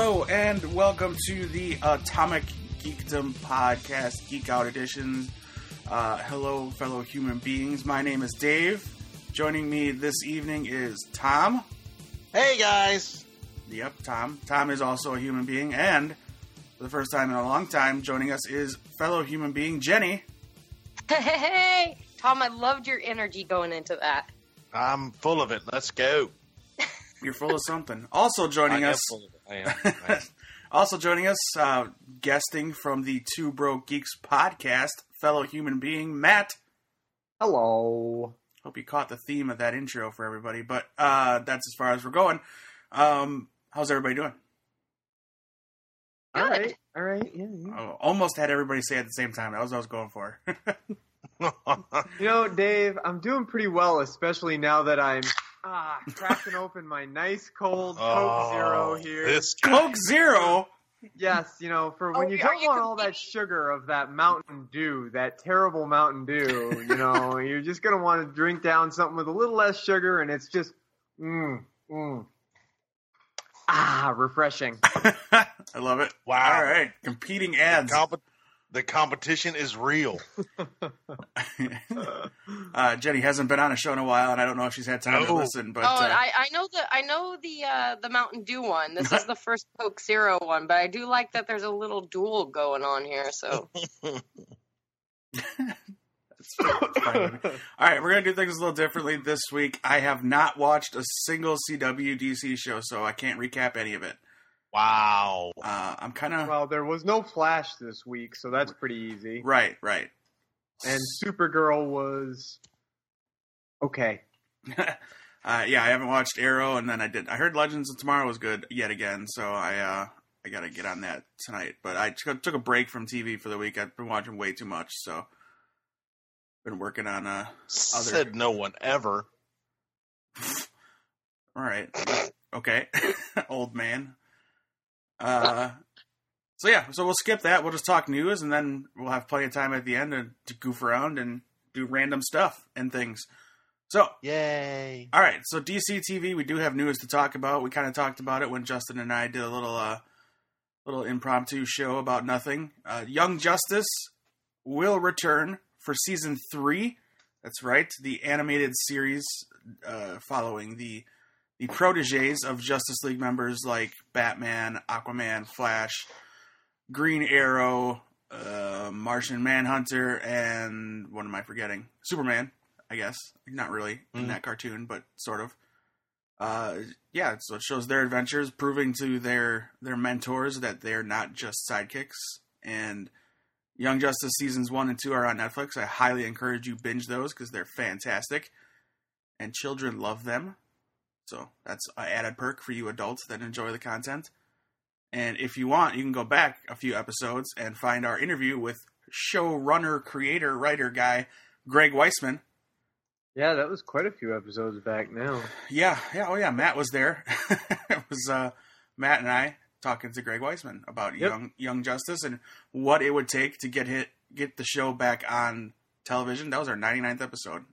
Hello and welcome to the Atomic Geekdom podcast, Geek Out Edition. Uh, hello, fellow human beings. My name is Dave. Joining me this evening is Tom. Hey guys. Yep, Tom. Tom is also a human being, and for the first time in a long time, joining us is fellow human being Jenny. Hey, hey Tom, I loved your energy going into that. I'm full of it. Let's go. You're full of something. Also joining I am us, full of it. I am. I am. also joining us, uh, guesting from the Two Broke Geeks podcast, fellow human being Matt. Hello. Hope you caught the theme of that intro for everybody, but uh, that's as far as we're going. Um, how's everybody doing? All Good. right. All right. Yeah. yeah. Oh, almost had everybody say at the same time. That was what I was going for. You know, Dave, I'm doing pretty well, especially now that I'm ah cracking open my nice cold Coke Zero here. Oh, This. Coke Zero. Yes, you know, for when Oh, you are don't you want all that sugar of that Mountain Dew, that terrible Mountain Dew, you know, you're just gonna want to drink down something with a little less sugar, and it's just mm, mm. ah refreshing. I love it. Wow. All right, competing ads. Comp- the competition is real. uh, Jenny hasn't been on a show in a while, and I don't know if she's had time to Oh. listen. But oh, uh, I, I know the I know the uh, the Mountain Dew one. This is the first Coke Zero one, but I do like that there's a little duel going on here. So it's fine. all right, we're gonna do things a little differently this week. I have not watched a single CW DC show, so I can't recap any of it. Wow. Uh, I'm kind of well, there was no Flash this week, so that's pretty easy. right, right. And Supergirl was okay. uh, yeah, I haven't watched Arrow, and then I did. I heard Legends of Tomorrow was good yet again, so I uh, I gotta get on that tonight. But I took, took a break from TV for the week. I've been watching way too much, so been working on uh. Said no one ever. All right, okay, old man. Uh, so yeah, so we'll skip that. We'll just talk news, and then we'll have plenty of time at the end to, to goof around and do random stuff and things. So Yay. All right, so DC TV, we do have news to talk about. We kind of talked about it when Justin and I did a little, uh, little impromptu show about nothing. Uh, Young Justice will return for season three. That's right, the animated series uh, following the the proteges of Justice League members like Batman, Aquaman, Flash, Green Arrow, uh, Martian Manhunter, and what am I forgetting? Superman. I guess. Not really in Mhm. that cartoon, but sort of. Uh, yeah, so it shows their adventures, proving to their their mentors that they're not just sidekicks. And Young Justice seasons one and two are on Netflix. I highly encourage you binge those because they're fantastic, and children love them. So that's an added perk for you adults that enjoy the content. And if you want, you can go back a few episodes and find our interview with showrunner, creator, writer guy Greg Weisman. Yeah, that was quite a few episodes back now. Yeah, yeah, oh yeah, Matt was there. it was uh, Matt and I talking to Greg Weisman about Yep. Young Young Justice and what it would take to get hit get the show back on television. That was our 99th episode.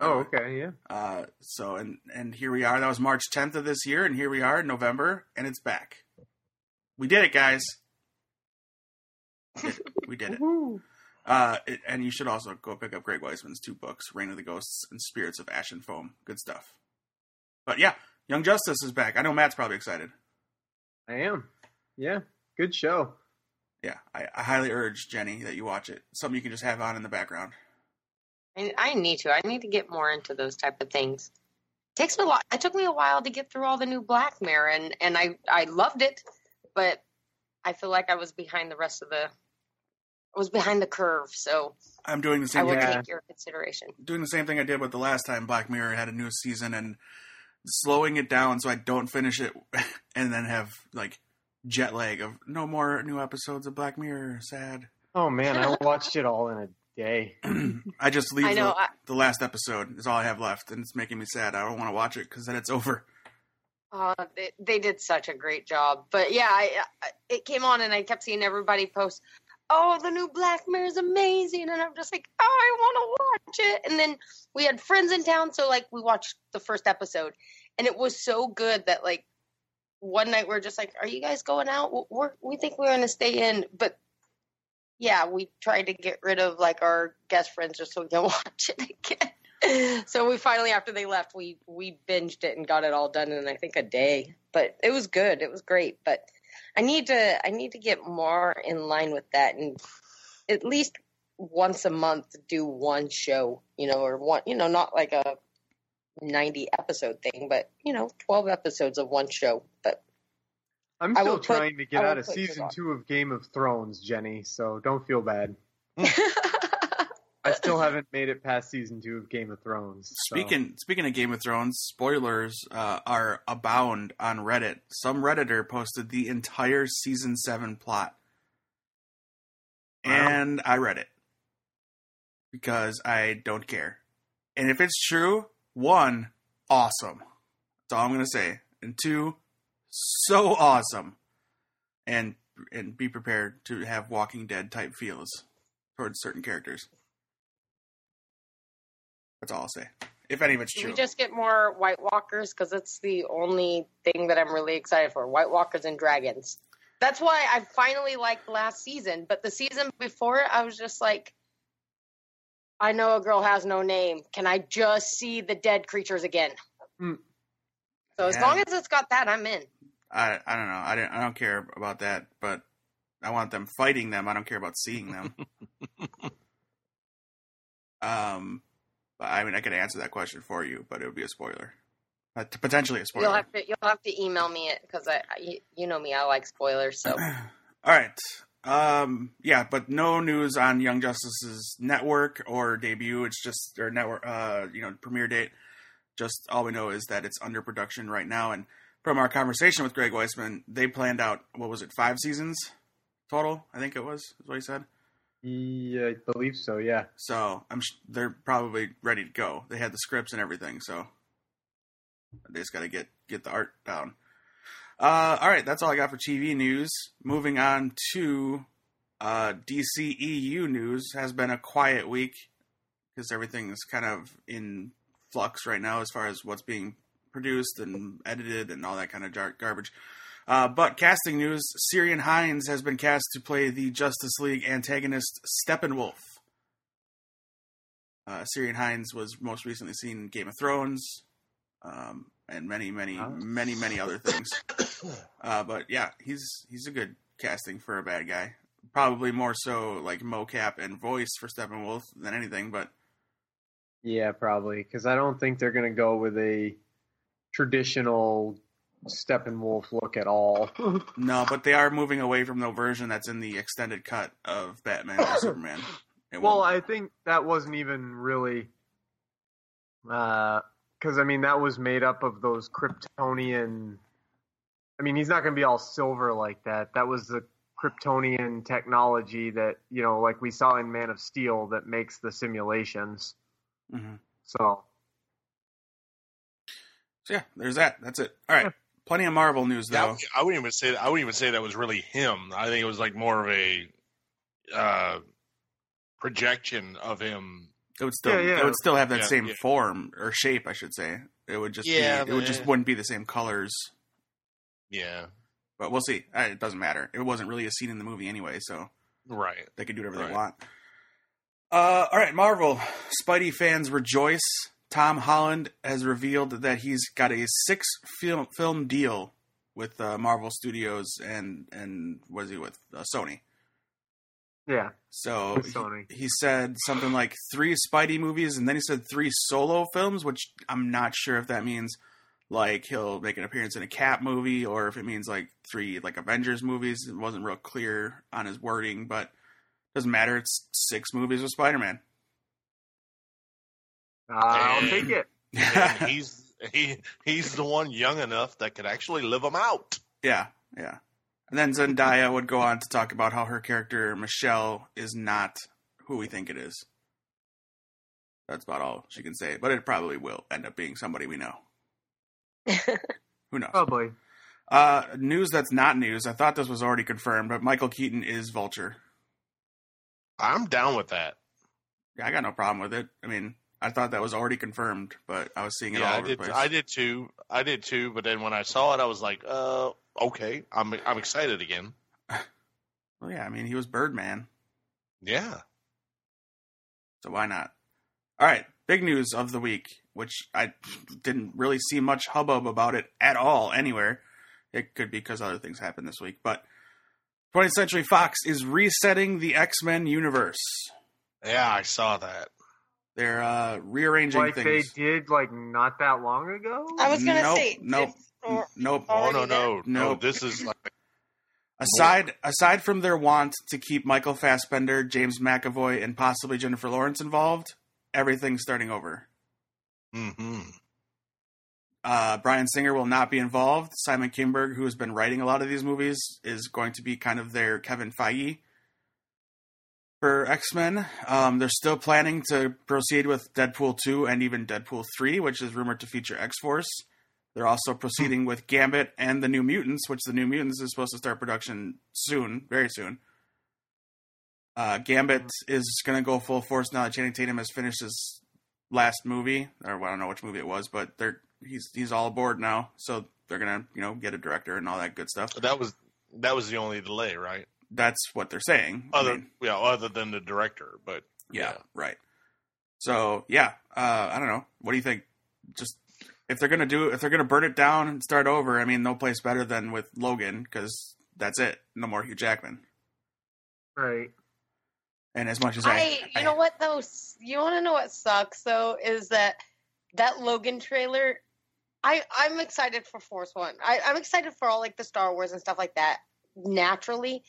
Oh, okay, yeah. Uh, so and and here we are. That was March 10th of this year, and here we are in November, and it's back. We did it, guys. We did it. We did it. Uh, it- and you should also go pick up Greg Weisman's two books, Reign of the Ghosts and Spirits of Ash and Foam. Good stuff. But yeah, Young Justice is back. I know Matt's probably excited. I am. Yeah, good show. Yeah, I, I highly urge Jenny that you watch it. Something you can just have on in the background. I, I need to. I need to get more into those type of things. It takes me a lot. It took me a while to get through all the new Black Mirror, and and I I loved it, but I feel like I was behind the rest of the. I was behind the curve, so I'm doing the I same will thing. Yeah. take your consideration. Doing the same thing I did with the last time Black Mirror had a new season and slowing it down so I don't finish it and then have like jet lag of no more new episodes of Black Mirror. Sad. Oh man, I watched it all in a day. I just leave I know. the, I, the last episode is all I have left, and it's making me sad. I don't want to watch it because then it's over. Uh, they, they did such a great job. But yeah, I, I, it came on and I kept seeing everybody post, "Oh, the new Black Mirror is amazing," and I'm just like, "Oh, I want to watch it." And then we had friends in town, so like we watched the first episode, and it was so good that like one night we are just like, "Are you guys going out? We're, we think we're going to stay in." But yeah, we tried to get rid of like our guest friends just so we can watch it again. so we finally, after they left, we we binged it and got it all done in I think a day. But it was good. It was great. But I need to I need to get more in line with that and at least once a month do one show, you know, or one, you know, not like a 90 episode thing, but you know, 12 episodes of one show. But I'm still trying put, to get out of season two of Game of Thrones, Jenny. So don't feel bad. I still haven't made it past season two of Game of Thrones. So. Speaking speaking of Game of Thrones, spoilers uh, are abound on Reddit. Some redditor posted the entire season seven plot, wow. and I read it because I don't care. And if it's true, one, awesome. That's all I'm gonna say. And two, so awesome. And and be prepared to have Walking Dead type feels towards certain characters. That's all I'll say. If any of it's true. We just get more White Walkers because it's the only thing that I'm really excited for. White Walkers and dragons. That's why I finally liked last season. But the season before, I was just like, I know a girl has no name. Can I just see the dead creatures again? Mm. So as long as it's got that, I'm in. I I don't know. I don't I don't care about that, but I want them fighting them. I don't care about seeing them. um, I mean, I could answer that question for you, but it would be a spoiler. Uh, potentially a spoiler. You'll have to you'll have to email me it because I, I you know me I like spoilers. So all right, um, yeah, but no news on Young Justice's network or debut. It's just their network, uh, you know, premiere date. Just all we know is that it's under production right now. And from our conversation with Greg Weisman, they planned out what was it, five seasons total? I think it was. Is what he said. Yeah, I believe so. Yeah. So I'm sh- they're probably ready to go. They had the scripts and everything. So they just got to get get the art down. Uh, all right, that's all I got for TV news. Moving on to uh, DCEU news. Has been a quiet week because everything is kind of in flux right now as far as what's being produced and edited and all that kind of jar- garbage. Uh, but casting news: Ciarán Hinds has been cast to play the Justice League antagonist Steppenwolf. Uh, Ciarán Hinds was most recently seen in Game of Thrones. Um, and many, many, many, many other things. Uh, but yeah, he's he's a good casting for a bad guy. Probably more so like mocap and voice for Steppenwolf than anything, but yeah, probably because I don't think they're gonna go with a traditional Steppenwolf look at all. no, but they are moving away from the version that's in the extended cut of Batman or Superman. It well, won't. I think that wasn't even really uh, because I mean that was made up of those Kryptonian. I mean, he's not going to be all silver like that. That was the Kryptonian technology that you know, like we saw in Man of Steel, that makes the simulations. Mm-hmm. So, so yeah, there's that. That's it. All right. Yeah. Plenty of Marvel news though. Yeah, I wouldn't even say that, I wouldn't even say that was really him. I think it was like more of a uh, projection of him it would still yeah, yeah. it would still have that yeah, same form or shape, I should say. It would just yeah, be, it would just wouldn't be the same colors. Yeah. But we'll see. Uh, it doesn't matter. It wasn't really a scene in the movie anyway, so right. They can do whatever right. they want. Uh, all right, Marvel. Spidey fans rejoice. Tom Holland has revealed that he's got a six film film deal with uh, Marvel Studios and and was he with uh, Sony? Yeah. So he, he, said something like three Spidey movies, and then he said three solo films, which I'm not sure if that means like he'll make an appearance in a Cap movie or if it means like three like Avengers movies. It wasn't real clear on his wording, but doesn't matter. It's six movies with Spider Man. I'll take it. he's he he's the one young enough that could actually live them out. Yeah, yeah. And then Zendaya would go on to talk about how her character Michelle is not who we think it is. That's about all she can say, but it probably will end up being somebody we know. who knows? Probably. Uh, news that's not news. I thought this was already confirmed, but Michael Keaton is Vulture. I'm down with that. Yeah, I got no problem with it. I mean, I thought that was already confirmed, but I was seeing it Yeah, all I over did. the place. I did too. I did too. But then when I saw it, I was like, uh, okay, I'm I'm excited again. well, yeah, I mean, he was Birdman, Yeah. so why not? All right, big news of the week, which I didn't really see much hubbub about it at all anywhere. It could be because other things happened this week, but 20th Century Fox is resetting the X Men universe. Yeah, I saw that. They're uh, rearranging like things. they did like not that long ago. I was gonna Nope, say nope. it's- nope. Oh Already no, no, no! Nope. This is like Aside aside from their want to keep Michael Fassbender, James McAvoy, and possibly Jennifer Lawrence involved, everything's starting over. hmm Uh, Bryan Singer will not be involved. Simon Kimberg, who has been writing a lot of these movies, is going to be kind of their Kevin Feige for X Men. Um, they're still planning to proceed with Deadpool 2 and even Deadpool 3, which is rumored to feature X Force. They're also proceeding with Gambit and the New Mutants, which the New Mutants is supposed to start production soon, very soon. Uh, Gambit is going to go full force now that Channing Tatum has finished his last movie, or well, I don't know which movie it was, but they're he's he's all aboard now, so they're gonna you know get a director and all that good stuff. that was that was the only delay, right? That's what they're saying. I Other mean, yeah, other than the director, but yeah, right. So yeah, uh, I don't know. What do you think? Just if they're gonna do if they're gonna burn it down and start over, I mean, no place better than with Logan because that's it. No more Hugh Jackman. Right. And as much as I, I, you know what though? You want to know what sucks though is that that Logan trailer. I I'm excited for Force One. I, I'm excited for all like the Star Wars and stuff like that naturally,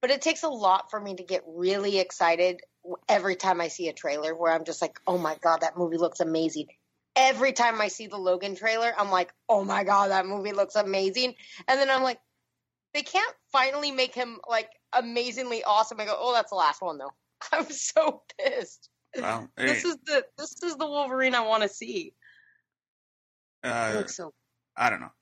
but it takes a lot for me to get really excited every time I see a trailer where I'm just like, oh my god, that movie looks amazing. Every time I see the Logan trailer, I'm like, oh my god, that movie looks amazing, and then I'm like, they can't finally make him like amazingly awesome. I go, oh, that's the last one though. I'm so pissed. well, This is the this is the Wolverine I want to see. Uh, looks so I don't know.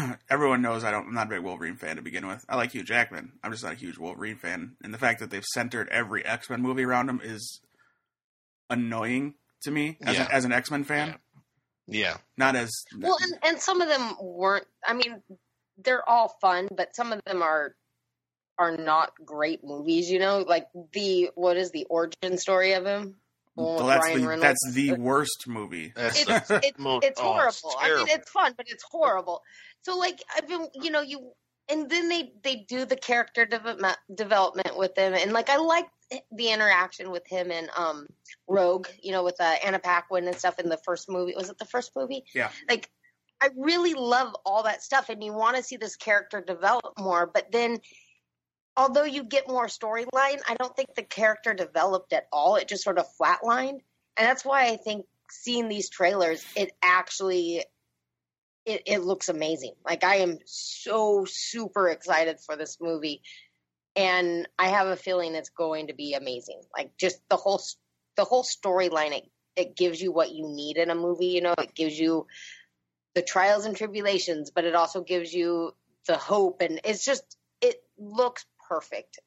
Everyone knows I don't. I'm not a big Wolverine fan to begin with. I like Hugh Jackman. I'm just not a huge Wolverine fan, and the fact that they've centered every X Men movie around him is annoying to me as, Yeah. an, as an X Men fan. yeah, Not as well, and and some of them weren't. I mean, they're all fun, but some of them are are not great movies. You know, like the what is the origin story of him? The one with well, that's Ryan the Reynolds. that's the worst movie. that's it's the it's, mo- it's oh, horrible. I mean, it's fun, but it's horrible. So like I've been, you know, you and then they they do the character development development with him, and like I like the interaction with him and um Rogue, you know, with uh, Anna Paquin and stuff in the first movie. Was it the first movie? Yeah. Like I really love all that stuff, and you want to see this character develop more, but then. Although you get more storyline, I don't think the character developed at all. It just sort of flatlined and that's why I think seeing these trailers, it actually it, it looks amazing. Like I am so super excited for this movie, and I have a feeling it's going to be amazing. Like just the whole the whole storyline, it it gives you what you need in a movie. You know, it gives you the trials and tribulations, but it also gives you the hope, and it's just it looks perfect.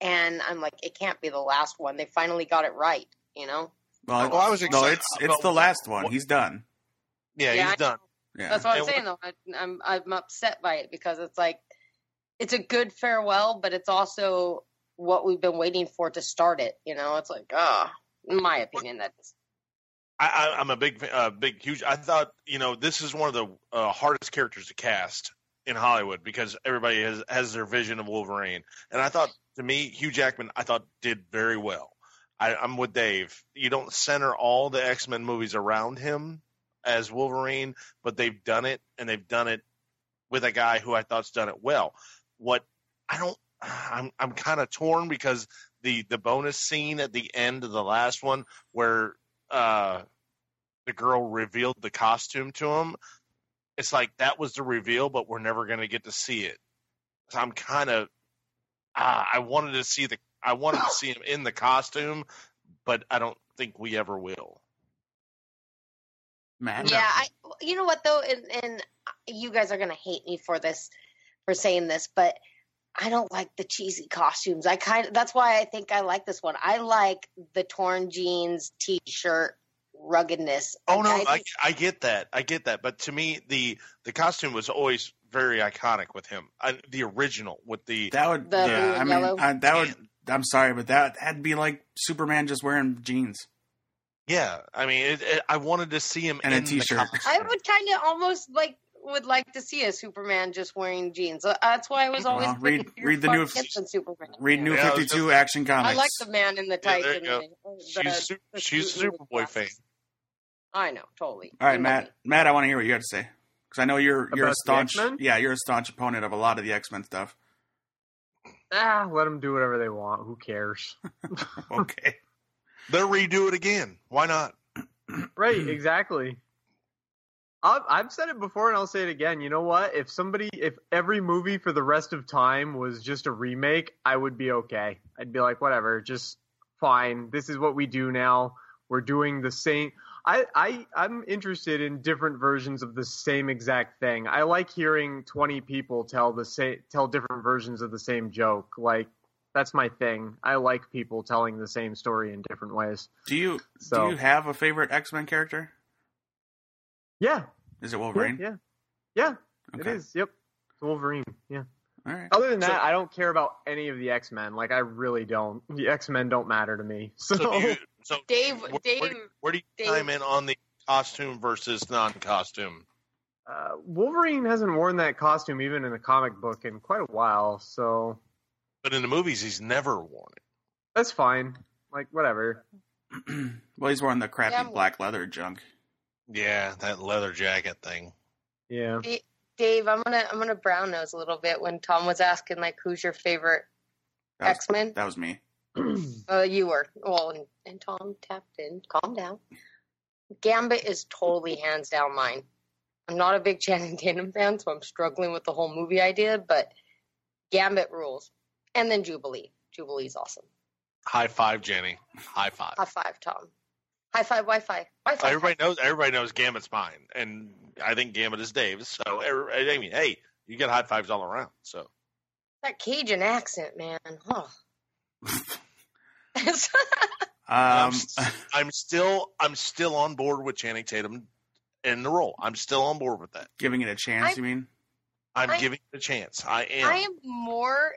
And I'm like, it can't be the last one. They finally got it right. You know. Well, Well, I was no, excited it's it's the last one. He's done. yeah, Yeah, I he's done. Yeah. That's what I'm And saying though. I, I'm I'm upset by it because it's like it's a good farewell, but it's also what we've been waiting for to start it. You know, it's like ah, in my opinion, that's I, I, I'm a big, uh, big, huge. I thought, you know, this is one of the uh, hardest characters to cast in Hollywood because everybody has has their vision of Wolverine, and I thought, to me, Hugh Jackman, I thought did very well. I, I'm with Dave. You don't center all the X Men movies around him as Wolverine, but they've done it, and they've done it with a guy who I thought's done it well. What I don't, I'm I'm kind of torn because the the bonus scene at the end of the last one where uh, the girl revealed the costume to him. It's like that was the reveal, but we're never going to get to see it. So I'm kind of, ah, I wanted to see the, I wanted to see him in the costume, but I don't think we ever will. Man, yeah. I you know what though, and and you guys are gonna hate me for this for saying this, but I don't like the cheesy costumes. I kind of that's why I think I like this one. I like the torn jeans, t-shirt, ruggedness. Oh no, I I, think- I get that. I get that. But to me, the the costume was always very iconic with him. I, the original with the That would, The blue yeah. I mean. I, that would. I'm sorry, but that that'd be like Superman just wearing jeans. yeah. I mean, it, it, I wanted to see him And in the t-shirt. costume. I would kind of almost like would like to see a Superman just wearing jeans. Uh, That's why I was always Well, read- read the new- Gibson Superman. Read New Yeah, I was 52 Action Comics. I like the man in the Yeah, tights there you go. the, She's the, the she's a suit and the Superboy fan. Glasses. I know, totally. All right, You Matt. me. Matt, I want to hear what you have to say because I know you're you're a About the staunch. Yeah, you're a staunch opponent of a lot of the X Men stuff. Ah, let them do whatever they want. Who cares? Okay. They'll redo it again. Why not? Right, exactly. I've, I've said it before and I'll say it again. You know what? If somebody, if every movie for the rest of time was just a remake, I would be okay. I'd be like, whatever, just fine. This is what we do now. We're doing the same. I, I, I'm interested in different versions of the same exact thing. I like hearing 20 people tell the same, tell different versions of the same joke. Like, that's my thing. I like people telling the same story in different ways. Do you So- do you have a favorite X Men character? Yeah, Is it yeah, Wolverine? yeah, yeah. Okay. It is. Yep. It's Wolverine. Yeah. All right. Other than that, So- I don't care about any of the X Men. Like I really don't. The X Men don't matter to me. So, So, do you, so Dave, where, Dave, where, do- where do you Dave- chime in on the costume versus non-costume? uh, Wolverine hasn't worn that costume even in the comic book in quite a while. So But in the movies, he's never worn it. that's fine. Like whatever. well, he's wearing the crappy Yeah, black leather junk. Yeah, that leather jacket thing. Yeah. Dave, I'm gonna I'm gonna brown nose a little bit when Tom was asking like who's your favorite X Men. that was me. Uh, you were well, and, and Tom tapped in. Calm down. Gambit is totally hands down mine. I'm not a big Channing Tatum fan, so I'm struggling with the whole movie idea. But Gambit rules, and then Jubilee. Jubilee's awesome. High five, Jenny. High five. High five, Tom. High five, Wi-Fi. Wi-Fi. Everybody knows. Everybody knows Gambit's mine, and I think Gambit is Dave's. So I mean, hey, you get high fives all around. So That Cajun accent, man. Oh. I'm, Um, s- I'm still, I'm still on board with Channing Tatum in the role. I'm still on board with that. giving it a chance. I- you mean? I'm I- giving it a chance. I am. I am more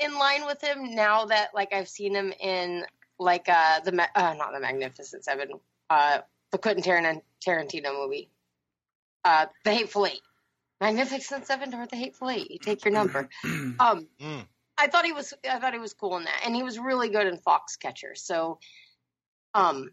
in line with him now that like I've seen him in like uh the uh, not the Magnificent Seven, uh the Quentin Taran- Tarantino movie, uh the Hateful Eight, Magnificent Seven or the Hateful Eight. You take your number. Um, Mm. I thought he was I thought he was cool in that, and he was really good in Foxcatcher. So, um,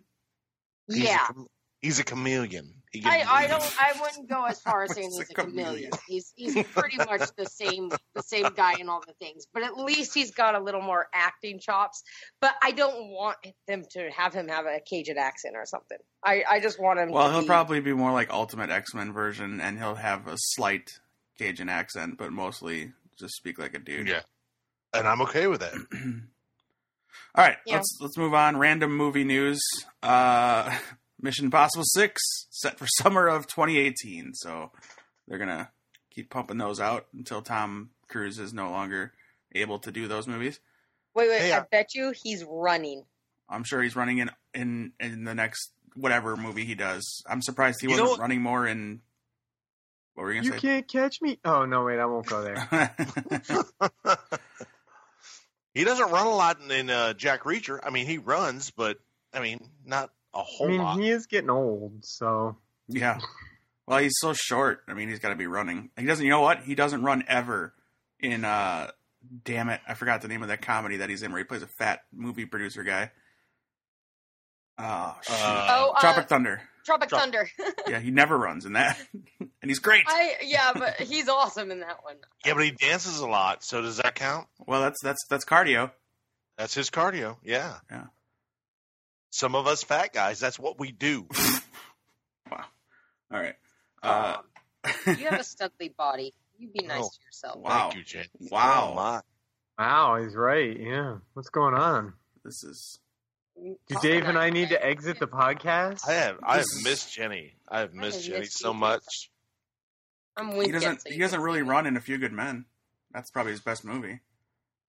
He's yeah. a, chame- he's a chameleon. He I, I don't I wouldn't go as far as saying he's a a chameleon. chameleon. He's he's pretty much the same the same guy in all the things. But at least he's got a little more acting chops. But I don't want them to have him have a Cajun accent or something. I, I just want him well, to he'll be, probably be more like Ultimate X Men version, and he'll have a slight Cajun accent, but mostly just speak like a dude. Yeah, and I'm okay with that. All right, Yeah. let's let's move on. Random movie news. Uh, Mission Impossible Six set for summer of 2018. So they're gonna keep pumping those out until Tom Cruise is no longer able to do those movies. Wait, wait, Hey, I uh, bet you he's running. I'm sure he's running in in in the next whatever movie he does. I'm surprised he You wasn't what- running more in. What were you You gonna say? can't catch me. Oh no, wait, I won't go there. he doesn't run a lot in, in uh, Jack Reacher. I mean, he runs, but I mean, not a whole mean, lot. he is getting old, so yeah. Well, he's so short. I mean, he's got to be running. He doesn't. You know what? He doesn't run ever. In uh, damn it, I forgot the name of that comedy that he's in where he plays a fat movie producer guy. Oh shit! Uh, oh, uh, Tropic Thunder. Tropic Trop- Thunder. Yeah, he never runs in that, and he's great. I yeah, but he's awesome in that one. yeah, but he dances a lot. So does that count? Well, that's that's that's cardio. That's his cardio. Yeah. Yeah. Some of us fat guys, that's what we do. wow. All right. Uh, Um, you have a studly body. You'd be nice Oh. to yourself. Wow. Thank you, Jen. Wow. Oh, wow, he's right. Yeah, what's going on? this is You Do Dave and I need to exit the podcast? I have I have missed Jenny. I have missed have Jenny missed so you. much. I'm he doesn't he doesn't really run in A Few Good Men. That's probably his best movie.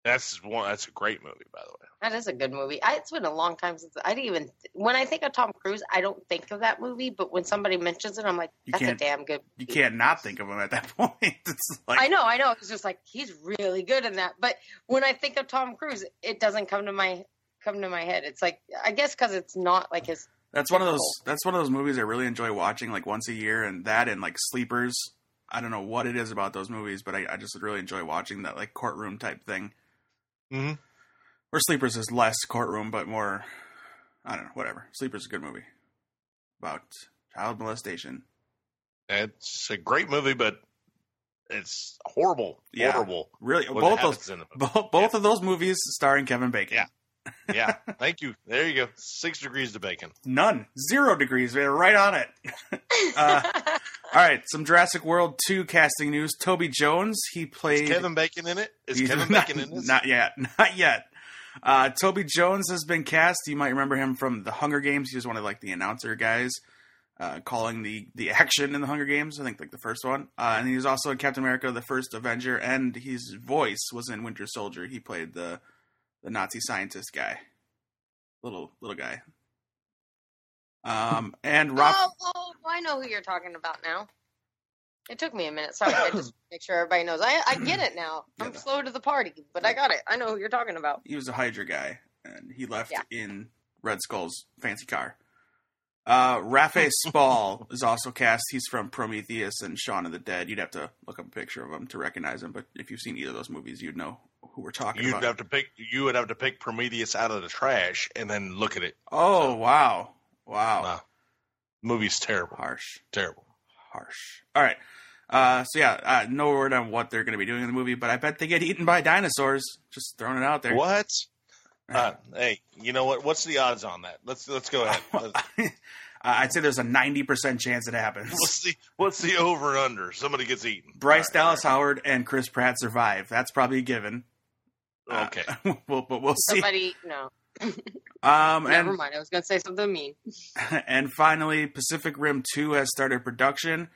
That's one. That's a great movie, by the way. That is a good movie. I, it's been a long time since I didn't even. When I think of Tom Cruise, I don't think of that movie. But when somebody mentions it, I'm like, You that's a can't- damn good. You can't not think of him at that point. It's like I know, I know. It's just like he's really good in that. But when I think of Tom Cruise, it doesn't come to my come to my head. It's like I guess because it's not like his. That's one of those. That's one of those movies I really enjoy watching, like once a year, and that and like Sleepers. I don't know what it is about those movies, but I, I just really enjoy watching that like courtroom type thing. Mm-hmm. Or Sleepers is less courtroom, but more. I don't know. Whatever. Sleepers is a good movie about child molestation. It's a great movie, but it's horrible. Yeah. Horrible. Really, both those in both, both of those movies starring Kevin Bacon. Yeah. Yeah. Thank you. There you go. Six degrees to bacon. None. Zero degrees. They're right on it. Uh, All right, some Jurassic World 2 casting news. Toby Jones, he Is played. Kevin Bacon in it? Is he's Kevin not, Bacon in this? Not yet. Not yet. Uh, Toby Jones has been cast. You might remember him from The Hunger Games. He was one of like the announcer guys, uh, calling the the action in the Hunger Games. I think like the first one. Uh, and he was also in Captain America: The First Avenger, and his voice was in Winter Soldier. He played the the Nazi scientist guy, little little guy. Um, and Rob. oh, oh, I know who you're talking about now. It took me a minute. Sorry, I just make sure everybody knows. I I get it now. I'm Yeah. slow to the party, but I got it. I know who you're talking about. he was a Hydra guy, and he left Yeah. in Red Skull's fancy car. Uh, Raphael Spall is also cast. He's from Prometheus and Shaun of the Dead. You'd have to look up a picture of him to recognize him, but if you've seen either of those movies, you'd know who we're talking about. You'd about. have to pick. You would have to pick Prometheus out of the trash and then look at it. oh wow, wow, Wow. Movie's terrible. harsh, Terrible. harsh. All right. Uh, so yeah, uh, no word on what they're going to be doing in the movie, but I bet they get eaten by dinosaurs. Just throwing it out there. What? Uh, hey, you know what? What's the odds on that? Let's let's go ahead. Let's- Uh, I'd say there's a ninety percent chance it happens. What's the what's the over and under? Somebody gets eaten. Bryce All right, Dallas Howard and Chris Pratt survive. That's probably a given. all right. Uh, Okay. well, but we'll see. Somebody, no, Um, never and mind. I was gonna say something mean. and finally, Pacific Rim Two has started production.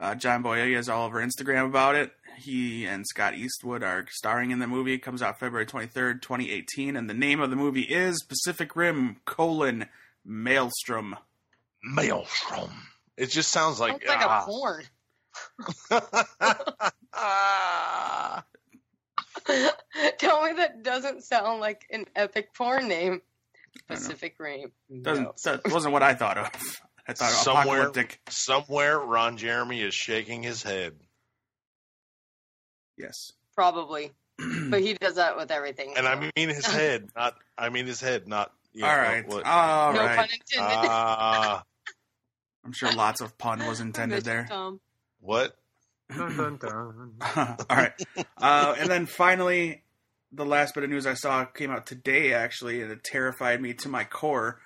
Uh, John Boyega is all over Instagram about it. He and Scott Eastwood are starring in the movie. It comes out February twenty third, twenty eighteen, and the name of the movie is Pacific Rim: colon Maelstrom. Maelstrom. It just sounds like Sounds like ah. a porn. Tell me that doesn't sound like an epic porn name. I don't know. Pacific Rim. Doesn't No. that wasn't what I thought of. I thought Somewhere- apocalyptic. Somewhere, Ron Jeremy is shaking his head. Yes. Probably, but he does that with everything. And so. I mean his head, not. I mean his head, not. You know, all right. What, All no right. pun intended. Ah, I'm sure lots of pun was intended there. Tom. what? Dun, dun, dun. All right. Uh, and then finally, the last bit of news I saw came out today, actually, and it terrified me to my core.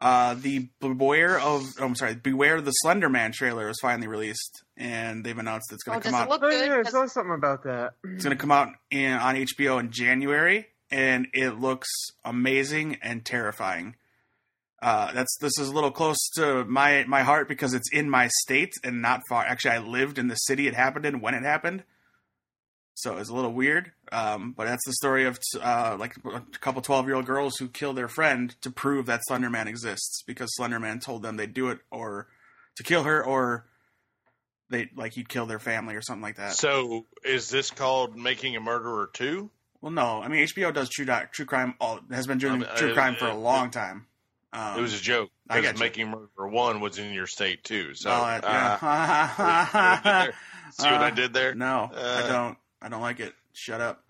Uh, the Beware of, oh, I'm sorry, Beware the Slender Man trailer was finally released, and they've announced it's Oh, going to does come it out. look Oh good? yeah, I 'Cause saw something about that. It's going to come out in, on HBO in January, and it looks amazing and terrifying. Uh, that's this is a little close to my my heart because it's in my state and not far. Actually, I lived in the city it happened in when it happened, so it's a little weird. Um, but that's the story of uh, like a couple twelve year old girls who kill their friend to prove that Slender Man exists because Slender Man told them they'd do it or to kill her or they like he'd kill their family or something like that. So is this called Making a Murderer Two? Well, no, I mean HBO does true doc, true crime. All has been doing I true uh, crime for a uh, long time. Um, it was a joke I because got. Making Murderer One was in your state too. So uh, yeah. see what I Uh, did there? no, I Uh. don't. I don't like it. Shut up.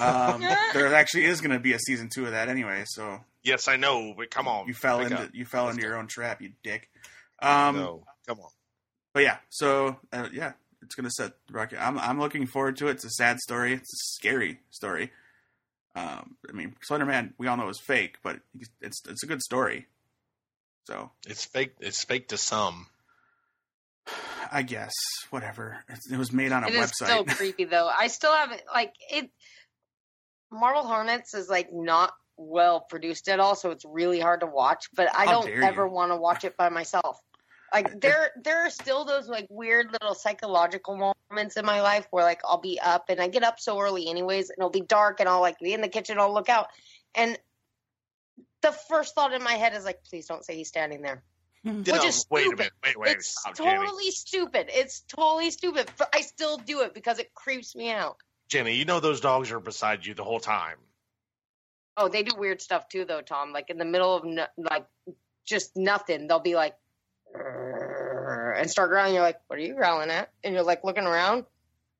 Um, there actually is going to be a season two of that anyway. So Yes, I know, but come on, you fell into up. you fell Let's into go. your own trap, you dick. Um, no, come on. But yeah, so uh, yeah, it's gonna set the record. I'm I'm looking forward to it. It's a sad story. It's a scary story. Um, I mean, Slender Man, we all know is fake, but it's it's a good story. So It's fake. It's fake to some. I guess whatever. It, it was made on a It website. still creepy though. I still haven't like it. Marble Hornets is like not well produced at all, so it's really hard to watch. But I How don't ever want to watch it by myself. Like there, there are still those like weird little psychological moments in my life where like I'll be up and I get up so early anyways, and it'll be dark and I'll like be in the kitchen, I'll look out, and the first thought in my head is like, please don't say he's standing there. You Which know, is wait a minute. Wait, wait. it's Stop, Jenny. totally stupid. It's totally stupid, but I still do it because it creeps me out. Jenny, you know those dogs are beside you the whole time. Oh, they do weird stuff too, though, Tom. Like in the middle of no, like just nothing, they'll be like and start growling. You're like, "What are you growling at?" And you're like looking around.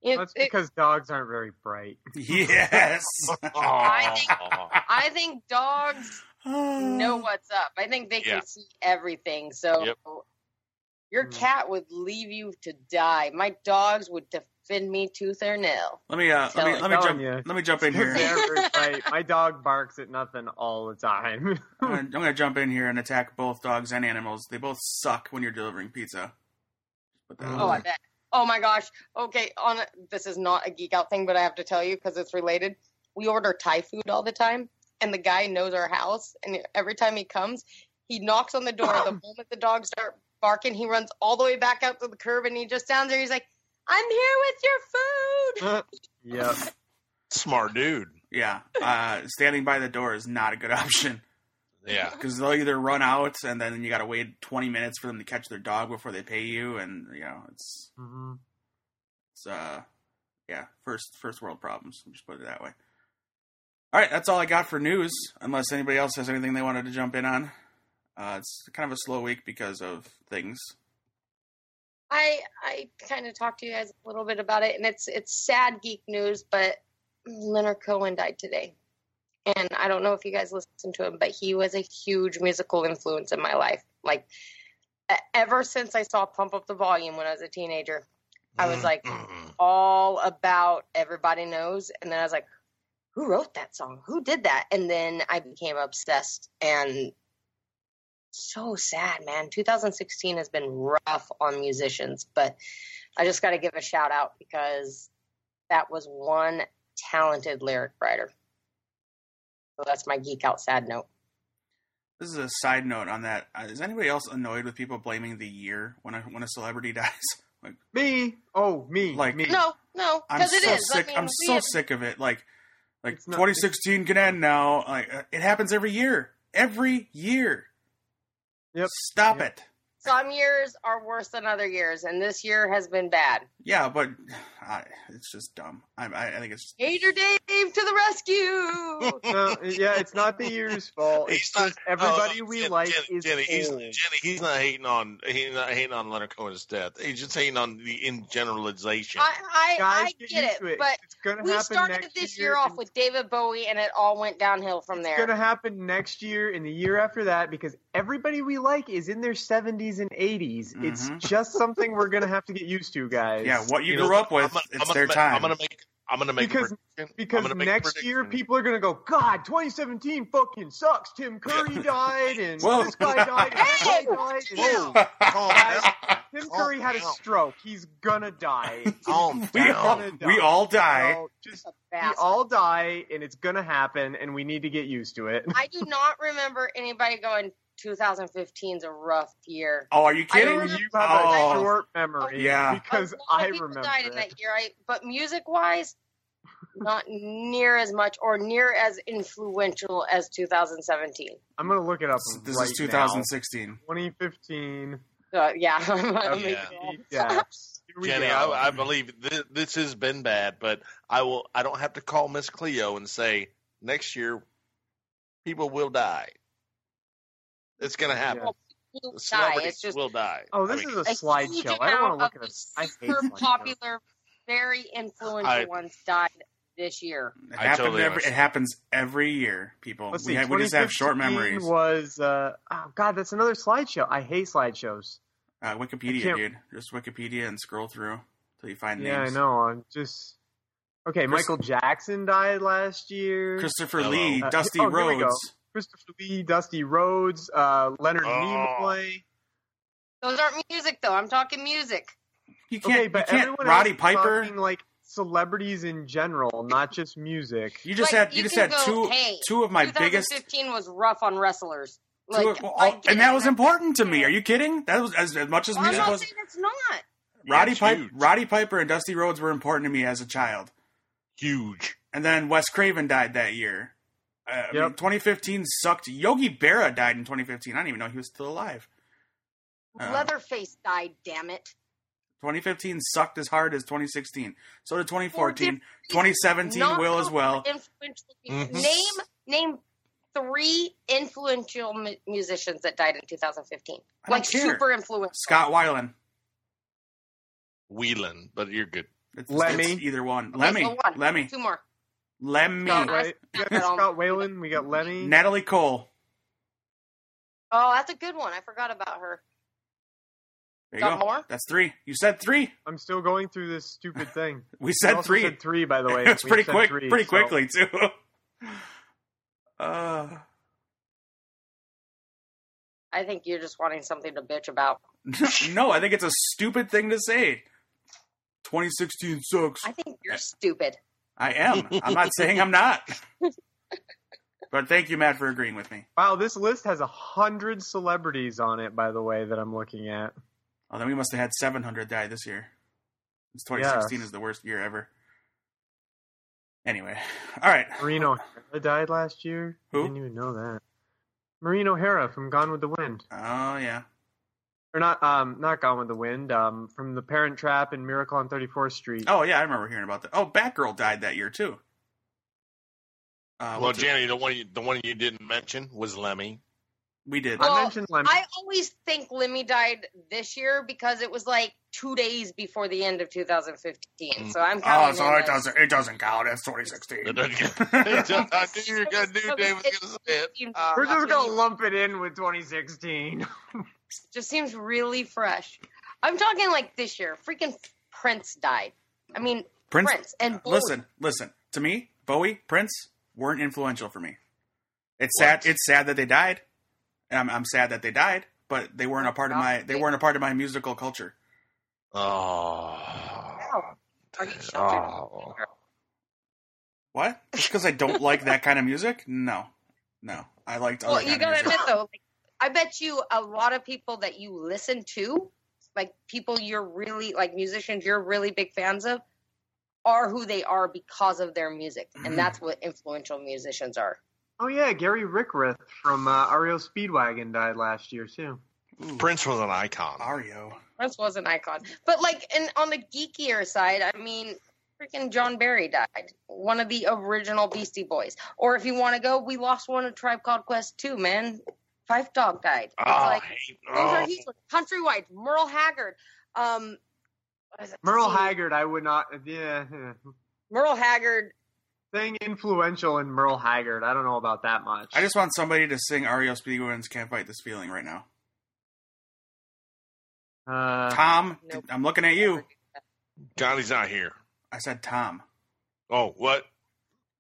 You- That's it- because dogs aren't very bright. Yes. I think- I think dogs know what's up. I think they can Yeah. see everything. So Yep. your Hmm. cat would leave you to die. My dogs would defend me tooth or nail. Let me uh, let me let me jump ya. let me jump in here. My dog barks at nothing all the time. I'm gonna, I'm gonna jump in here and attack both dogs and animals. They both suck when you're delivering pizza. Put Oh, I bet. Oh my gosh. Okay, on this is not a geek out thing, but I have to tell you because it's related. We order Thai food all the time, and the guy knows our house, and every time he comes, he knocks on the door. the moment the dogs start barking, he runs all the way back out to the curb, and he just stands there. He's like, "I'm here with your food." yep. Smart dude. Yeah, uh, standing by the door is not a good option Yeah. because they'll either run out and then you got to wait 20 minutes for them to catch their dog before they pay you, and you know it's hmm it's uh yeah first first world problems. We'll just put it that way. All right, that's all I got for news. Unless anybody else has anything they wanted to jump in on, uh, it's kind of a slow week because of things. I I kind of talked to you guys a little bit about it, and it's it's sad geek news, but Leonard Cohen died today, and I don't know if you guys listened to him, but he was a huge musical influence in my life. Like ever since I saw Pump Up the Volume when I was a teenager, I was mm, like mm, mm. all about Everybody Knows, and then I was like, who wrote that song? Who did that? And then I became obsessed and so sad, man. 2016 has been rough on musicians, but I just got to give a shout out because that was one talented lyric writer. So that's my geek out sad note. This is a side note on that. Uh, anybody else annoyed with people blaming the year when a when a celebrity dies? Like me? Oh, me. Like- me. No, no, I'm because it so is. sick. I mean, I'm we so have- sick of it. Like, like 2016 can end now. Like, uh, it happens every year. Every year. Yep. Stop Yep. it. Some years are worse than other years, and this year has been bad. Yeah, but I, it's just dumb. I, I, I think it's just, Hater Dave to the rescue! No, yeah, it's not the year's fault. It's He's not- everybody oh, we Jenny, like Jenny, is Jenny, he's. Jenny, he's not hating on he's not hating on Leonard Cohen's death. He's just hating on the in generalization. I, I, Guys, I get get it, it. but it's gonna we started this year year off with David Bowie, and it all went downhill from It's there. It's gonna happen next year and the year after that because everybody we like is in their 70s and 80s. It's Mhm. just something we're gonna have to get used to, guys. yeah, what you, You grew know, up with, I'm gonna- it's I'm their gonna, time. I'm gonna make I'm gonna make Because- a prediction. Because I'm make a next year people are gonna go, God, 2017 fucking sucks. Tim Curry died and Whoa. this guy died and this guy died. And Whoa, calm. Tim Calm Curry had a stroke. He's gonna die. Calm we, down. all, we all die. So just we all die and it's gonna happen and we need to get used to it. I do not remember anybody going. 2015 is a rough year. Oh, are you kidding? You have Oh. a short memory. Yeah. Because a lot I of people remember died in that year. I, but music wise, not near as much or near as influential as 2017. I'm gonna look it up. This right is 2016. Now. 2015. So uh, yeah, Okay. Yeah. Yeah. Here we Jenny. I, I believe this, this has been bad, but I will. I don't have to call Miss Cleo and say next year people will die. It's gonna happen. Yeah. People The die. It's just will die. Oh, this I mean, is a a slideshow. I don't want to look of at the this. I hate super popular, very influential I- ones died this year. It, I happened totally every, it happens every year, people. Let's we, see. ha- we just have short memories. Was uh, oh god, that's another slideshow. I hate slideshows. Uh, Wikipedia, dude. Just Wikipedia and scroll through till you find names. Yeah, I know. I'm just okay. Chris- Michael Jackson died last year. Christopher Hello. Lee, Uh, Dusty oh, here we go. Rhodes. Christopher Lee, Dusty Rhodes, uh, Leonard Oh. Nimoy. Those aren't music though. I'm talking music. You can't. Okay, but you can't. everyone Roddy Piper. talking, like celebrities in general, not just music. You just Like, had. You, you just had go, two. hey, two of my biggest. 2015 was rough on wrestlers. Like, Two- well, all- and that was important to me. Are you kidding? That was as, as much as Well, I'm not was. saying it's not. Roddy it's Piper. Roddy Piper, and Dusty Rhodes were important to me as a child. Huge. And then Wes Craven died that year. Uh, I mean, 2015 sucked. Yogi Berra died in 2015. I didn't even know he was still alive. Uh, Leatherface died. Damn it. 2015 sucked as hard as 2016. So did 2014. 2017 will as well. Influential. Mhm. Name name three influential mu- musicians that died in 2015. Like care. super influential. Scott Weiland. Wheeling, but you're good. It's, Lemmy. it's either one. Okay, Lemmy. so one. Lemmy. Two more. Lemmy. Scott Right? We got Scott Whalen. We got Lemmy. Natalie Cole. Oh, that's a good one. I forgot about her. There you Got go. more? That's three. You said three. I'm still going through this stupid thing. We We said three. Said three, by the way. it's We pretty quick. three, pretty so- quickly too. uh, I think you're just wanting something to bitch about. no, I think it's a stupid thing to say. 2016 sucks. I think you're stupid. I am. I'm not saying I'm not. But thank you, Matt, for agreeing with me. Wow, this list has a hundred celebrities on it. By the way, that I'm looking at. Oh, then we must have had 700 die this year. It's 2016 Yes. is the worst year ever. Anyway, all right. Maureen O'Hara died last year. Who? I didn't even know that. Maureen O'Hara from Gone with the Wind, Oh yeah. Or not? Um, not Gone with the Wind. Um, from The Parent Trap and Miracle on 34th Street. Oh yeah, I remember hearing about that. Oh, Batgirl died that year too. Uh, well, what's it- Jenny, the one you, the one you didn't mention was Lemmy. we did. Well, I mentioned Lemmy. I always think Lemmy died this year because it was like two days before the end of 2015. So I'm oh, so it as- doesn't. It doesn't count. It's 2016. It doesn't- I knew you were gonna do. Dave was gonna say it. Uh, We're just gonna lump it in with 2016. just seems really fresh. I'm talking like this year. Freaking Prince died. I mean, Prince. Prince, and Bowie. Listen, listen. To me, Bowie, Prince weren't influential for me. It's sad. It's sad that they died. I'm, I'm sad that they died, but they weren't a part of my. They weren't a part of my musical culture. Oh. Are you sheltered? Oh. What? Just because I don't like that kind of music? No, no. I liked. Well, other you kind gotta of music. admit though, like, I bet you a lot of people that you listen to, like people you're really like musicians you're really big fans of, are who they are because of their music, Mhm. and that's what influential musicians are. oh yeah, Gary Richrath from uh, REO Speedwagon died last year too. Ooh, Prince was an icon. REO. Prince was an icon, but like, and on the geekier side, I mean. Freaking John Berry died, one of the original Beastie Boys. Or if you want to go, we lost one of Tribe Called Quest too, man. Phife Dawg died. It's Oh, like hate- Those are huge. ones. Countrywide, Merle Haggard. Um, what is it? Merle See, Haggard, I would not. Yeah, yeah. Merle Haggard. saying influential in Merle Haggard. I don't know about that much. I just want somebody to sing REO Speedwagon's "Can't Fight This Feeling" right now. uh, Tom, Nope. I'm looking at you. Johnny's not here. I said Tom. Oh, what?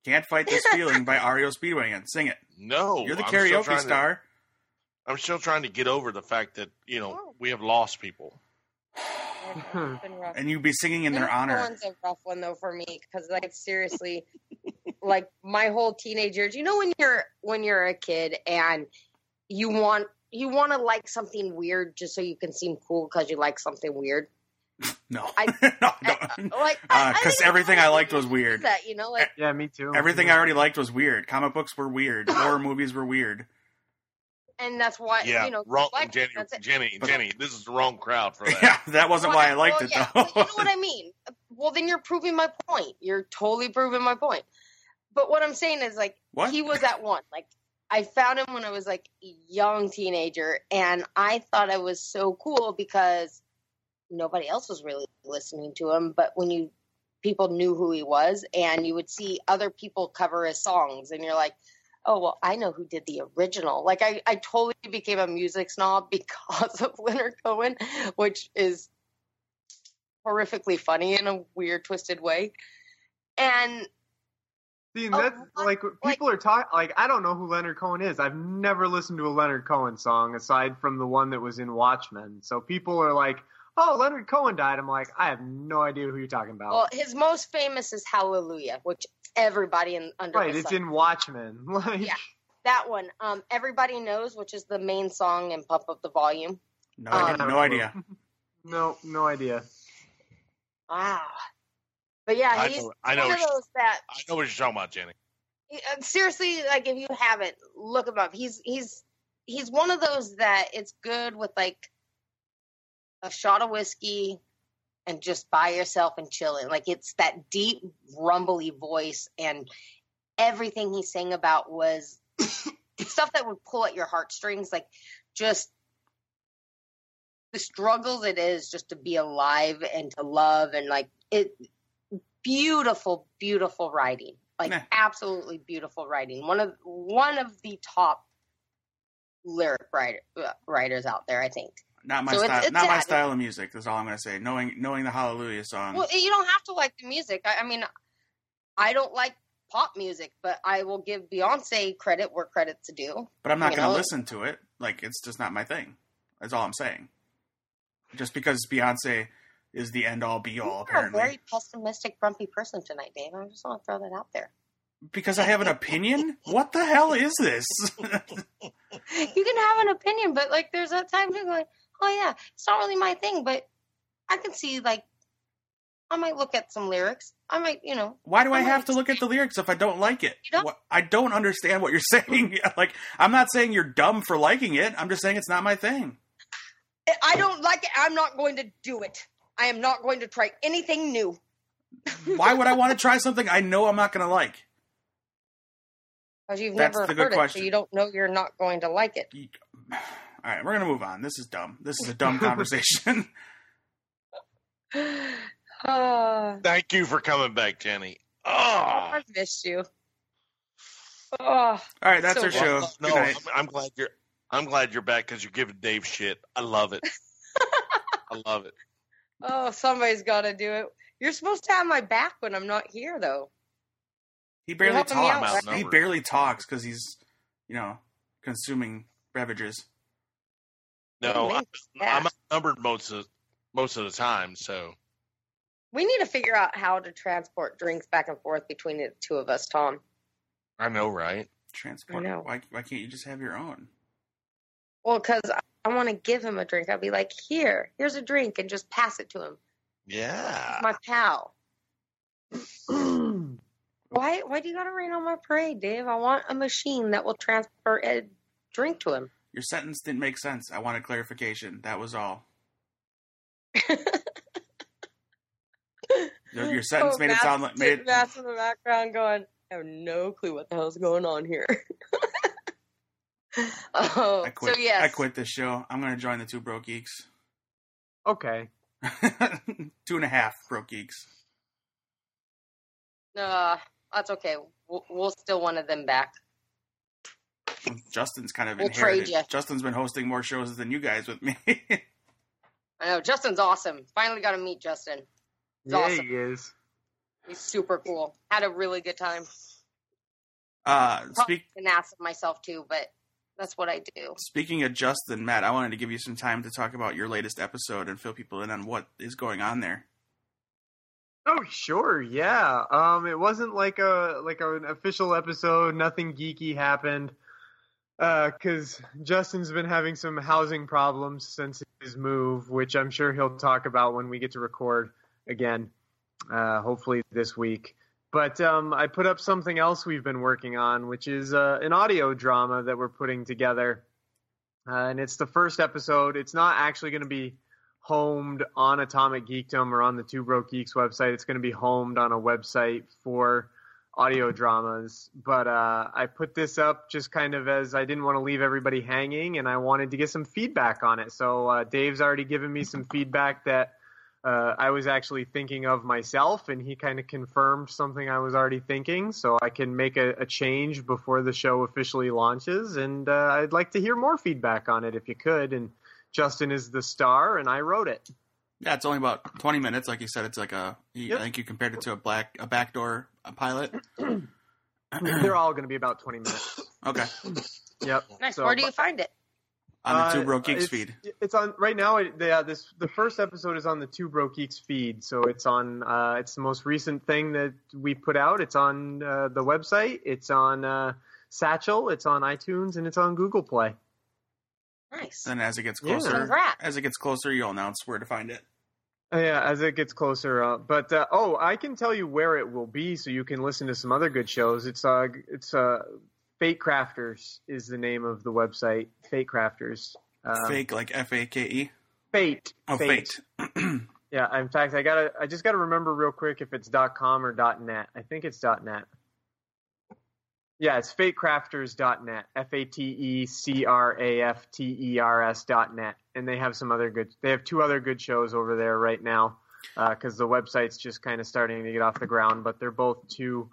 Can't fight this feeling by REO Speedwagon. Sing it. No. You're the karaoke to- star. I'm still trying to get over the fact that you know oh. we have lost people. It's been rough. and you'd be singing in their honor. one's a rough one though for me because like seriously, like my whole teenage years. You know when you're when you're a kid and you want you want to like something weird just so you can seem cool because you like something weird. No, I- no, I- don't. Uh, like I- uh, I Because think everything I liked was weird. That you know, like eh, yeah, me too. Everything I already liked was weird. Comic books were weird. Horror movies were weird. And that's why Yeah, you know wrong, like, Jenny. that's. Jenny, Jenny, this is the wrong crowd for that. Yeah, that wasn't why I liked well, it yeah, though. you know what I mean? Well, then you're proving my point. You're totally proving my point. But what I'm saying is, like, What? he was at one. Like, I found him when I was like a young teenager, and I thought I was so cool because nobody else was really listening to him. But when you people knew who he was, and you would see other people cover his songs, and you're like, oh well, I know who did the original. Like, I I totally became a music snob because of Leonard Cohen, which is horrifically funny in a weird, twisted way. And See, Oh, that what? like people are talking. Like I don't know who Leonard Cohen is. I've never listened to a Leonard Cohen song aside from the one that was in Watchmen. So people are like, "Oh, Leonard Cohen died." I'm like, I have no idea who you're talking about. well, his most famous is Hallelujah, which everybody in under right, the it's sun. in Watchmen. Like, Yeah. that one. Um, everybody knows, which is the main song in "Pump Up the Volume." No, Um, idea, no idea. No, no idea. Wow. But yeah, I he's know- I know one of what you- those that I know what you're talking about, Jenny. uh, seriously, like if you haven't, look him up. He's he's he's one of those that it's good with like a shot of whiskey and just by yourself and chilling. Like it's that deep, rumbly voice, and everything he sang about was stuff that would pull at your heartstrings. Like just the struggles it is just to be alive and to love and like it. Beautiful, beautiful writing like Nah. absolutely beautiful writing. One of one of the top lyric writer, uh, writers out there, I think. Not my So style. it's not my style of music. That's all I'm gonna say. Knowing knowing the Hallelujah song. Well, you don't have to like the music. I, I mean, I don't like pop music, but I will give Beyonce credit where credit's due. but I'm not gonna know- listen to it. Like it's just not my thing. That's all I'm saying. Just because Beyonce is the end all be all, You're a very pessimistic, grumpy person tonight, Dave. I just want to throw that out there. Because I have an opinion. What the hell is this? You can have an opinion, but like, there's a time you're going, oh yeah, it's not really my thing, but I can see like, I might look at some lyrics. I might, you know, Why do I I'm have to look at the lyrics if I don't like it? You don't? I don't understand what you're saying. like, I'm not saying you're dumb for liking it. I'm just saying it's not my thing. I don't like it. I'm not going to do it. I am not going to try anything new. Why would I want to try something I know I'm not going to like? Because you've That's never the good heard it, question. so you don't know you're not going to like it. All right, we're going to move on. This is dumb. This is a dumb conversation. Oh, Thank you for coming back, Jenny. Ah. Oh, I've missed you. Oh, All right, that's So our show. Well, Good no. I'm, I'm glad you're. I'm glad you're back because you're giving Dave shit. I love it. I love it. oh, somebody's got to do it. You're supposed to have my back when I'm not here, though. He barely helping me out, talks. right? He barely talks because he's, you know, consuming beverages. No, I'm, Yeah. I'm outnumbered most of most of the time. So We need to figure out how to transport drinks back and forth between the two of us, Tom. I know, right? Transport. I know. Why, why can't you just have your own? Well, because I, I want to give him a drink. I'll be like, here, here's a drink, and just pass it to him. Yeah. My pal. Why why do you gotta rain on my parade, Dave? I want a machine that will transfer a drink to him. Your sentence didn't make sense. I wanted clarification. That was all. Your, your sentence Oh, made it sound like made it, Matt's in the background going, I have no clue what the hell's going on here. oh, I quit. so yes, I quit this show. I'm going to join the two broke geeks. Okay. two and a half broke geeks. Uh, that's okay. We'll, we'll steal one of them back. Justin's kind of We'll inherited. trade. Justin's been hosting more shows than you guys with me. I know Justin's awesome. Finally got to meet Justin. He's yeah, awesome. he is. He's super cool. Had a really good time. uh, speak, An ass of myself too, but that's what I do. speaking of Justin, Matt, I wanted to give you some time to talk about your latest episode and fill people in on what is going on there. Oh sure, yeah. Um, it wasn't like a like an official episode. Nothing geeky happened. Uh, cause Justin's been having some housing problems since his move, which I'm sure he'll talk about when we get to record again. Uh, hopefully this week. But um, I put up something else we've been working on, which is uh, an audio drama that we're putting together. Uh, and it's the first episode. It's not actually going to be homed on Atomic Geekdom or on the Two Broke Geeks website. It's going to be homed on a website for audio dramas. But uh, I put this up just kind of as I didn't want to leave everybody hanging and I wanted to get some feedback on it. So uh, Dave's already given me some feedback that uh, I was actually thinking of myself, and he kind of confirmed something I was already thinking. So I can make a, a change before the show officially launches. And uh, I'd like to hear more feedback on it if you could. And Justin is the star, and I wrote it. Yeah, it's only about 20 minutes. Like you said, it's like a. you- Yep. I think you compared it to a black a backdoor a pilot. They're all going to be about 20 minutes. okay, Yep. Nice. So- Where do you find it? on the Uh, two broke geeks it's, feed. It's on right now. It, yeah, this the first episode is on the Two Broke Geeks feed, so it's on. Uh, it's the most recent thing that we put out. It's on uh, the website. It's on uh, Stitcher. It's on iTunes and it's on Google Play. Nice. Then as it gets Yeah. closer, Congrats. as it gets closer, you'll announce where to find it. Uh, Yeah, as it gets closer. Uh, but uh, oh, I can tell you where it will be, so you can listen to some other good shows. It's uh, it's uh, Fate Crafters is the name of the website. Fate Crafters. Um, Fake like F A K E. Fate. Oh, fate. Yeah. In fact, I gotta. I just gotta remember real quick if it's .com or .net. I think it's .net. Yeah, it's fatecrafters.net. F A T E C R A F T E R S.net. and they have some other good. They have two other good shows over there right now because the website's just kind of starting to get off the ground. But they're both two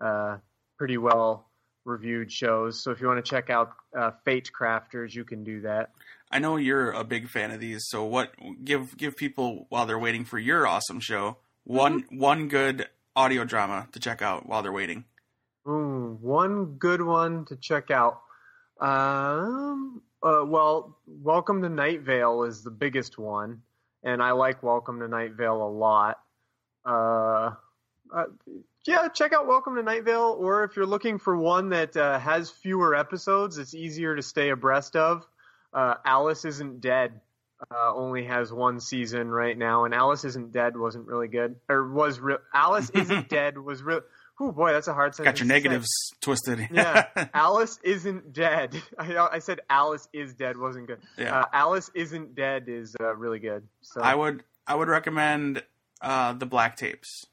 uh, pretty well reviewed shows. So if you want to check out uh, Fate Crafters, you can do that. I know you're a big fan of these, so what give give people while they're waiting for your awesome show one Mm-hmm. one good audio drama to check out while they're waiting. Ooh, one good one to check out. Um, uh, well, Welcome to Night Vale is the biggest one, and I like Welcome to Night Vale a lot. Uh, uh, yeah, check out Welcome to Night Vale, or if you're looking for one that uh, has fewer episodes, it's easier to stay abreast of. Uh, Alice Isn't Dead uh, only has one season right now, and Alice Isn't Dead wasn't really good, or was re- Alice Isn't Dead was real. Oh boy, that's a hard sentence. Got your negatives twisted. Yeah, Alice isn't dead. I, I said Alice is dead wasn't good. yeah. Uh, Alice isn't dead is uh, really good. So I would I would recommend uh, the Black Tapes.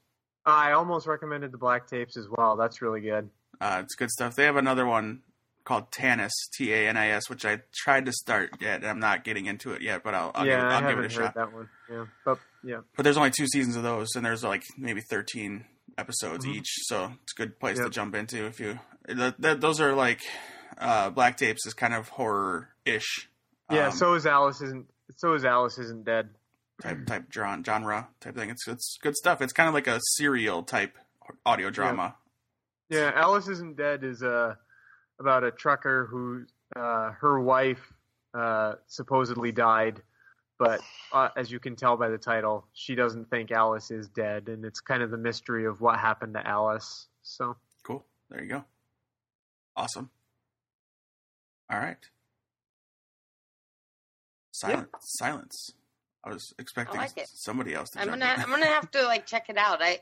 I almost recommended the Black Tapes as well. That's really good. Uh, it's good stuff. They have another one called Tanis, T A N I S, which I tried to start yet, and I'm not getting into it yet, but I'll, I'll, yeah, give, it, I I'll give it a heard shot. that one. Yeah, but yeah, But there's only two seasons of those, and there's like maybe 13 episodes Mhm. each, so it's a good place to jump into if you. Th- th- those are like uh, Black Tapes is kind of horror ish. yeah. um, so is Alice isn't. So is Alice isn't dead. type type genre, genre type thing. It's it's good stuff. It's kind of like a serial type audio drama. Yeah, Alice isn't dead is uh, about a trucker who uh, her wife uh, supposedly died, but uh, as you can tell by the title, she doesn't think Alice is dead, and it's kind of the mystery of what happened to Alice. So Cool. There you go. Awesome. All right. Silence. Silence. I was expecting like somebody else to I'm jump gonna in. I'm gonna have to like check it out. I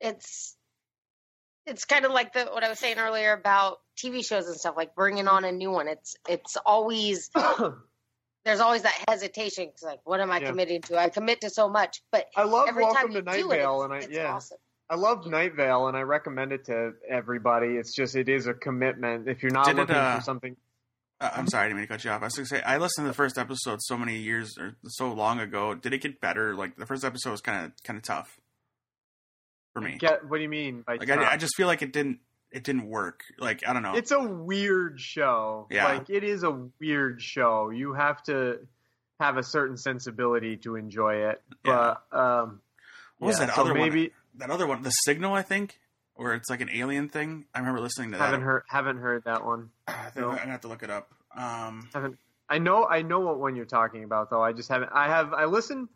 it's it's kind of like the what I was saying earlier about TV shows and stuff, like bringing on a new one. It's it's always there's always that hesitation. It's like, what am I Yeah. committing to? I commit to so much, but I love every Welcome you to Night do it, Vale, and I it's yeah. awesome. I love Night Vale, and I recommend it to everybody. It's just it is a commitment. If you're not Did it, looking uh, for something, Uh, I'm sorry, I didn't mean to cut you off. I was going to say, I listened to the first episode so many years or so long ago. Did it get better? Like, the first episode was kind of kind of tough for me. get what do you mean by Like. I, I just feel like it didn't it didn't work. Like, I don't know. It's a weird show. Yeah. Like it is a weird show. You have to have a certain sensibility to enjoy it. Yeah. But um What was yeah, that so other one? maybe that other one, the signal, I think, where it's like an alien thing. I remember listening to that. haven't heard haven't heard that one. I think no. I'm have to look it up. Um, Haven't I know I know what one you're talking about though. I just haven't I have I listen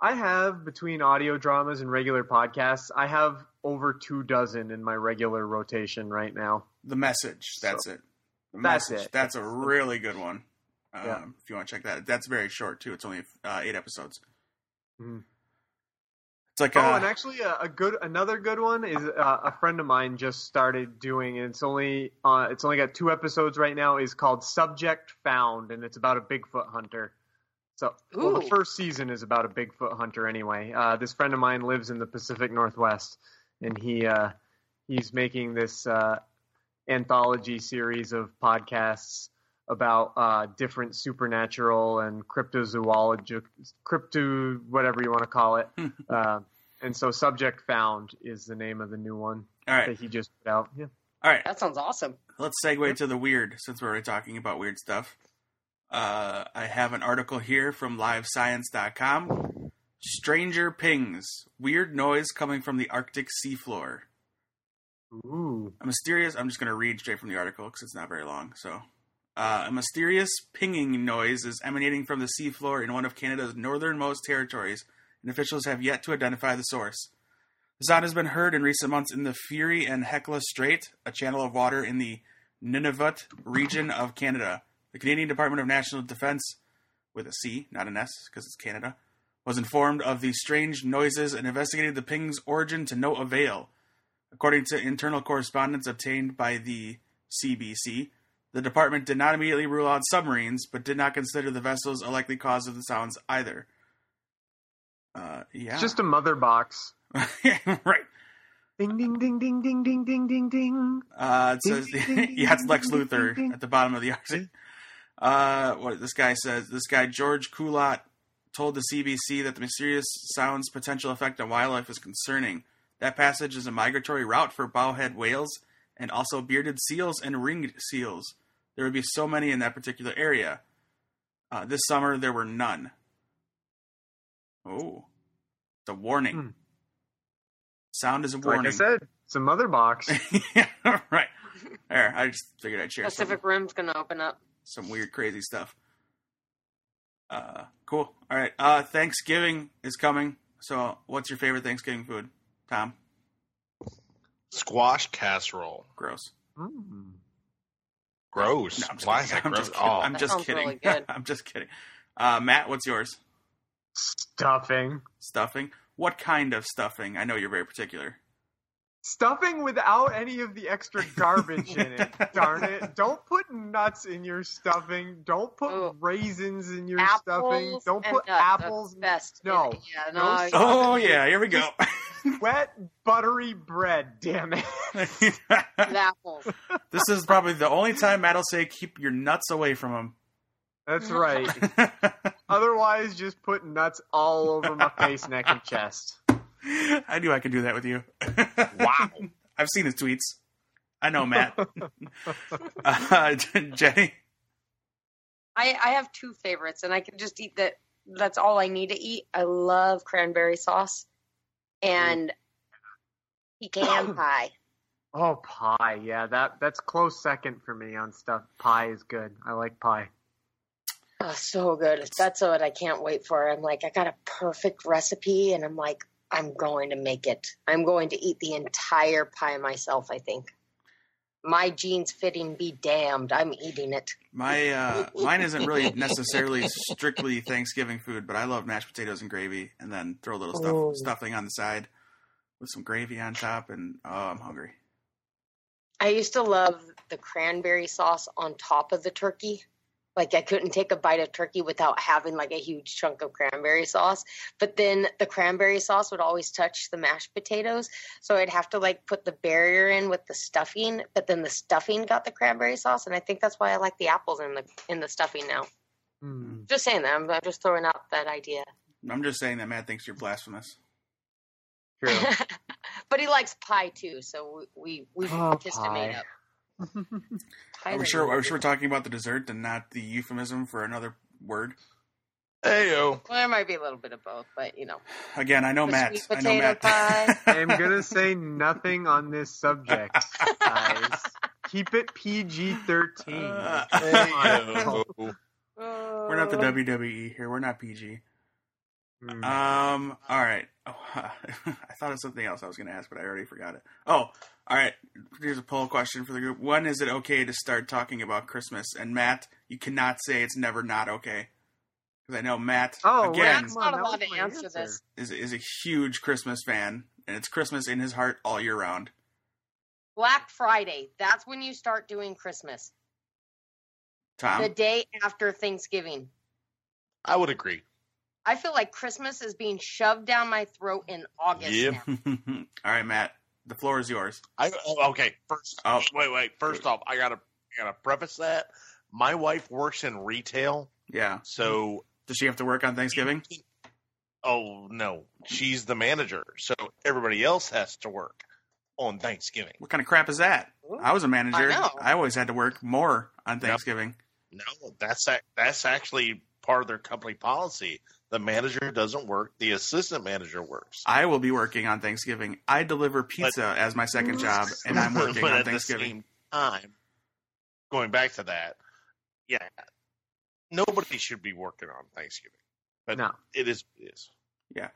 I have between audio dramas and regular podcasts, I have over two dozen in my regular rotation right now. the message. That's it. The That's message. it. That's a really good one. Um, Yeah. If you want to check that, that's very short too. It's only uh, eight episodes. Mhm. It's like Oh, uh, and actually, a, a good another good one is uh, a friend of mine just started doing, and it's only uh, it's only got two episodes right now. is called Subject Found, and it's about a Bigfoot hunter. So, well, the first season is about a Bigfoot hunter anyway. Uh, this friend of mine lives in the Pacific Northwest, and he uh, he's making this uh, anthology series of podcasts about uh, different supernatural and cryptozoology, crypto whatever you want to call it. uh, and so, Subject Found is the name of the new one all right, that he just put out. Yeah. all right. That sounds awesome. Let's segue to the weird since we're already talking about weird stuff. Uh, I have an article here from LiveScience.com. Stranger pings. Weird noise coming from the Arctic seafloor. Ooh. A mysterious. I'm just going to read straight from the article because it's not very long. So, uh, a mysterious pinging noise is emanating from the seafloor in one of Canada's northernmost territories, and officials have yet to identify the source. The sound has been heard in recent months in the Fury and Hecla Strait, a channel of water in the Nunavut region of Canada. The Canadian Department of National Defense, with a C, not an S, because it's Canada, was informed of the strange noises and investigated the ping's origin to no avail. According to internal correspondence obtained by the CBC, the department did not immediately rule out submarines, but did not consider the vessels a likely cause of the sounds either. Uh, yeah. It's just a mother box. right. Ding ding ding ding ding ding ding ding ding. Uh, it says, Ding, ding, yeah, it's Lex ding, Luthor at the bottom of the article. Uh, what this guy says, this guy, George Qulaut, told the CBC that the mysterious sound's potential effect on wildlife is concerning. That passage is a migratory route for bowhead whales and also bearded seals and ringed seals. There would be so many in that particular area. Uh, this summer, there were none. Oh, it's a warning. Hmm. Sound is a warning. Like warning. I said, it's a mother box. yeah, right. There, I just figured I'd share some, Pacific Rim's gonna open up. some weird, crazy stuff. Uh, cool. All right. Uh, Thanksgiving is coming. So, what's your favorite Thanksgiving food, Tom? Squash casserole. Gross. Mm. Gross. No, I'm just Why kidding. is that I'm gross? just. Oh, I'm That just sounds kidding. really good. I'm just kidding. Uh, Matt, what's yours? Stuffing. Stuffing. What kind of stuffing? I know you're very particular. Stuffing without any of the extra garbage in it. Darn it. Don't put nuts in your stuffing. Don't put Ooh. raisins in your apples stuffing. Don't put nuts are apples. Best. No. Yeah. No No. Oh yeah, here we go. Wet, buttery bread. Damn it. apples. this is probably the only time Matt will say, "Keep your nuts away from him. That's right. Otherwise, just put nuts all over my face, neck, and chest. I knew I could do that with you. Wow. I've seen his tweets. I know Matt. uh, Jenny. I, I have two favorites, and I can just eat that. That's all I need to eat. I love cranberry sauce and pecan pie. Oh, pie. Yeah, that that's close second for me on stuff. Pie is good. I like pie. Oh, so good. That's what I can't wait for. I'm like, I got a perfect recipe, and I'm like, I'm going to make it. I'm going to eat the entire pie myself. I think my jeans fitting be damned. I'm eating it. My uh, mine isn't really necessarily strictly Thanksgiving food, but I love mashed potatoes and gravy, and then throw a little stuff, Ooh. stuffing on the side with some gravy on top, and oh, I'm hungry. I used to love the cranberry sauce on top of the turkey. Like I couldn't take a bite of turkey without having like a huge chunk of cranberry sauce. But then the cranberry sauce would always touch the mashed potatoes, so I'd have to like put the barrier in with the stuffing. But then the stuffing got the cranberry sauce, and I think that's why I like the apples in the in the stuffing now. Hmm. Just saying that. I'm, I'm just throwing out that idea. I'm just saying that Matt thinks you're blasphemous. True. but he likes pie too, so we we, we Oh, kissed him made up. Are we sure? Are we sure we're talking about the dessert and not the euphemism for another word? Heyo. Well, there might be a little bit of both, but you know. Again, I know The Matt. I know Matt. pie. I am gonna say nothing on this subject, guys. Keep it PG thirteen. Uh, Heyo. We're not the WWE here. We're not PG. Hmm. Um. All right. Oh, I thought of something else I was going to ask, but I already forgot it. Oh. All right. Here's a poll question for the group. When is it okay to start talking about Christmas? And Matt, you cannot say it's never not okay, because I know Matt Oh, again Matt's not allowed to answer answer. this. is is a huge Christmas fan, and it's Christmas in his heart all year round. Black Friday. That's when you start doing Christmas. Tom. The day after Thanksgiving. I would agree. I feel like Christmas is being shoved down my throat in August. Yep. all right, Matt. The floor is yours. I oh, okay. First, Oh. wait, wait. First off, I gotta I gotta preface that my wife works in retail, Yeah. so Does she have to work on Thanksgiving? oh no, she's the manager, so everybody else has to work on Thanksgiving. What kind of crap is that? Hmm? I was a manager. I know. I always had to work more on Thanksgiving. No, that's ac- that's actually part of their company policy. The manager doesn't work; the assistant manager works. I will be working on Thanksgiving. I deliver pizza as my second job, and I'm working but on at the Thanksgiving. same time, going back to that, yeah, nobody should be working on Thanksgiving, but No. it is it is. Yeah,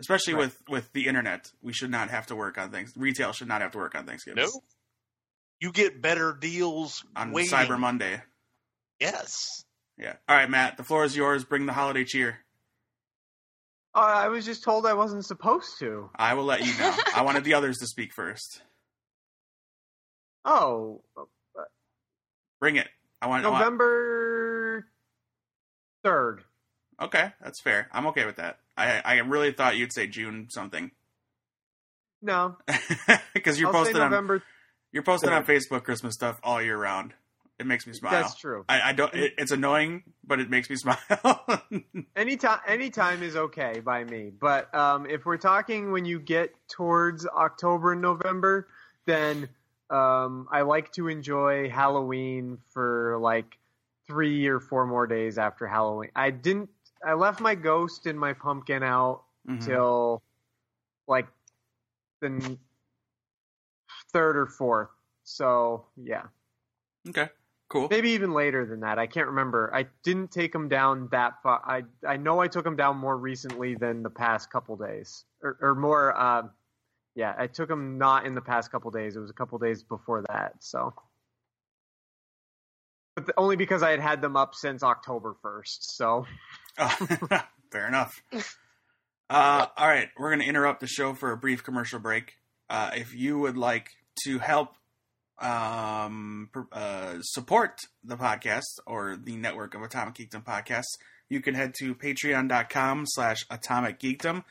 especially Right. with with the internet, we should not have to work on things. Retail should not have to work on Thanksgiving. No, you get better deals on waiting. Cyber Monday. Yes. Yeah. All right, Matt. The floor is yours. Bring the holiday cheer. Uh, I was just told I wasn't supposed to. I will let you know. I wanted the others to speak first. Oh, Bring it. I want. November third. okay, that's fair. I'm okay with that. I I really thought you'd say June something No, because you're posting on November. you're posting on Facebook Christmas stuff all year round. It makes me smile. That's true. I, I don't. It, it's annoying, but it makes me smile. Anytime, anytime is okay by me. But um, if we're talking when you get towards October and November, then um, I like to enjoy Halloween for like three or four more days after Halloween. I didn't. I left my ghost and my pumpkin out Mhm. till like the third or fourth. So yeah, Okay, cool. maybe even later than that. I can't remember. I didn't take them down that far. I I know I took them down more recently than the past couple days, or, or more. Uh, yeah, I took them not in the past couple days. It was a couple days before that. So, but the, only because I had had them up since October first. So Oh, fair enough. Uh, all right, we're going to interrupt the show for a brief commercial break. Uh, if you would like to help um, uh, support the podcast or the network of Atomic Geekdom podcasts, you can head to patreon.com slash atomic geekdom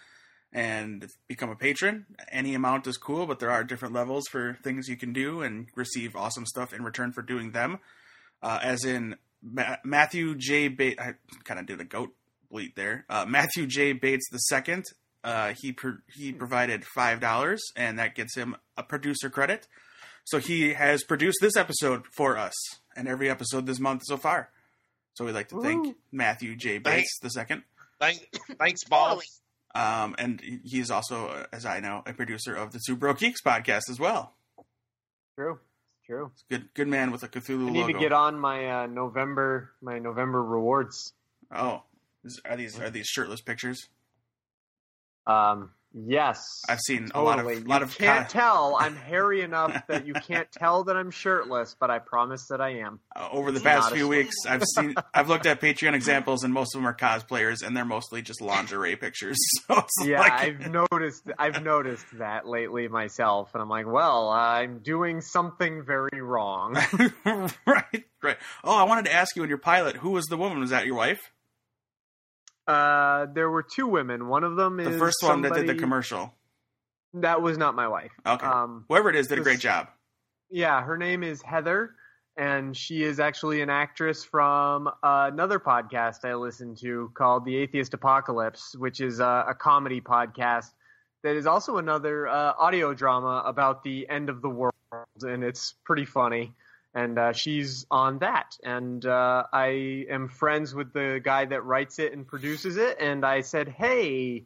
and become a patron. Any amount is cool, but there are different levels for things you can do and receive awesome stuff in return for doing them. Uh, as in Ma- Matthew J. Bates, I kind of did a goat bleat there. Uh, Matthew J. Bates the second, uh, he pro- he provided five dollars, and that gets him a producer credit. So he has produced this episode for us, and every episode this month so far. So we'd like to thank Woo. Matthew J. Bates the second. Thank, thanks, boss. Um, and he's also, uh, as I know, a producer of the Two Bro Geeks podcast as well. true, true. Good, good man with a Cthulhu I need logo. to get on my uh, November my November rewards. Oh, is, are these are these shirtless pictures? Um, yes, I've seen totally. a lot of lot you of can't tell. I'm hairy enough that you can't tell that I'm shirtless, but I promise that I am. uh, over the It's past few weeks. I've seen I've looked at Patreon examples, and most of them are cosplayers, and they're mostly just lingerie pictures. So Yeah, like, I've noticed. I've noticed that lately myself, and I'm like, well, I'm doing something very wrong. right, right. Oh, I wanted to ask you in your pilot, who was the woman? Was that your wife? Uh, there were two women. One of them is The first one that did the commercial. That was not my wife. Okay. Um, Whoever it is did a great job. Yeah, her name is Heather, and she is actually an actress from uh, another podcast I listen to called The Atheist Apocalypse, which is uh, a comedy podcast that is also another uh, audio drama about the end of the world, and it's pretty funny. And uh, she's on that, and uh, I am friends with the guy that writes it and produces it. And I said, "Hey,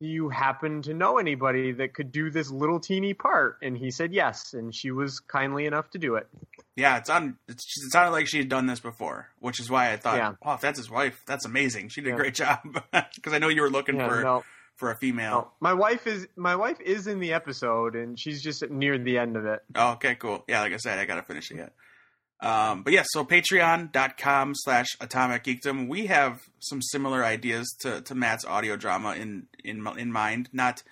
do you happen to know anybody that could do this little teeny part? And he said yes, and she was kindly enough to do it. Yeah, it's on. It's, it sounded like she had done this before, which is why I thought, Yeah. oh, if that's his wife, that's amazing. She did Yeah. a great job because I know you were looking Yeah, for no, for a female. no. My wife is my wife is in the episode, and she's just near the end of it. Oh, okay, cool. Yeah, like I said, I gotta finish it yet. Um, but yeah, so patreon.com slash atomic geekdom. We have some similar ideas to, to Matt's audio drama in, in in mind. Not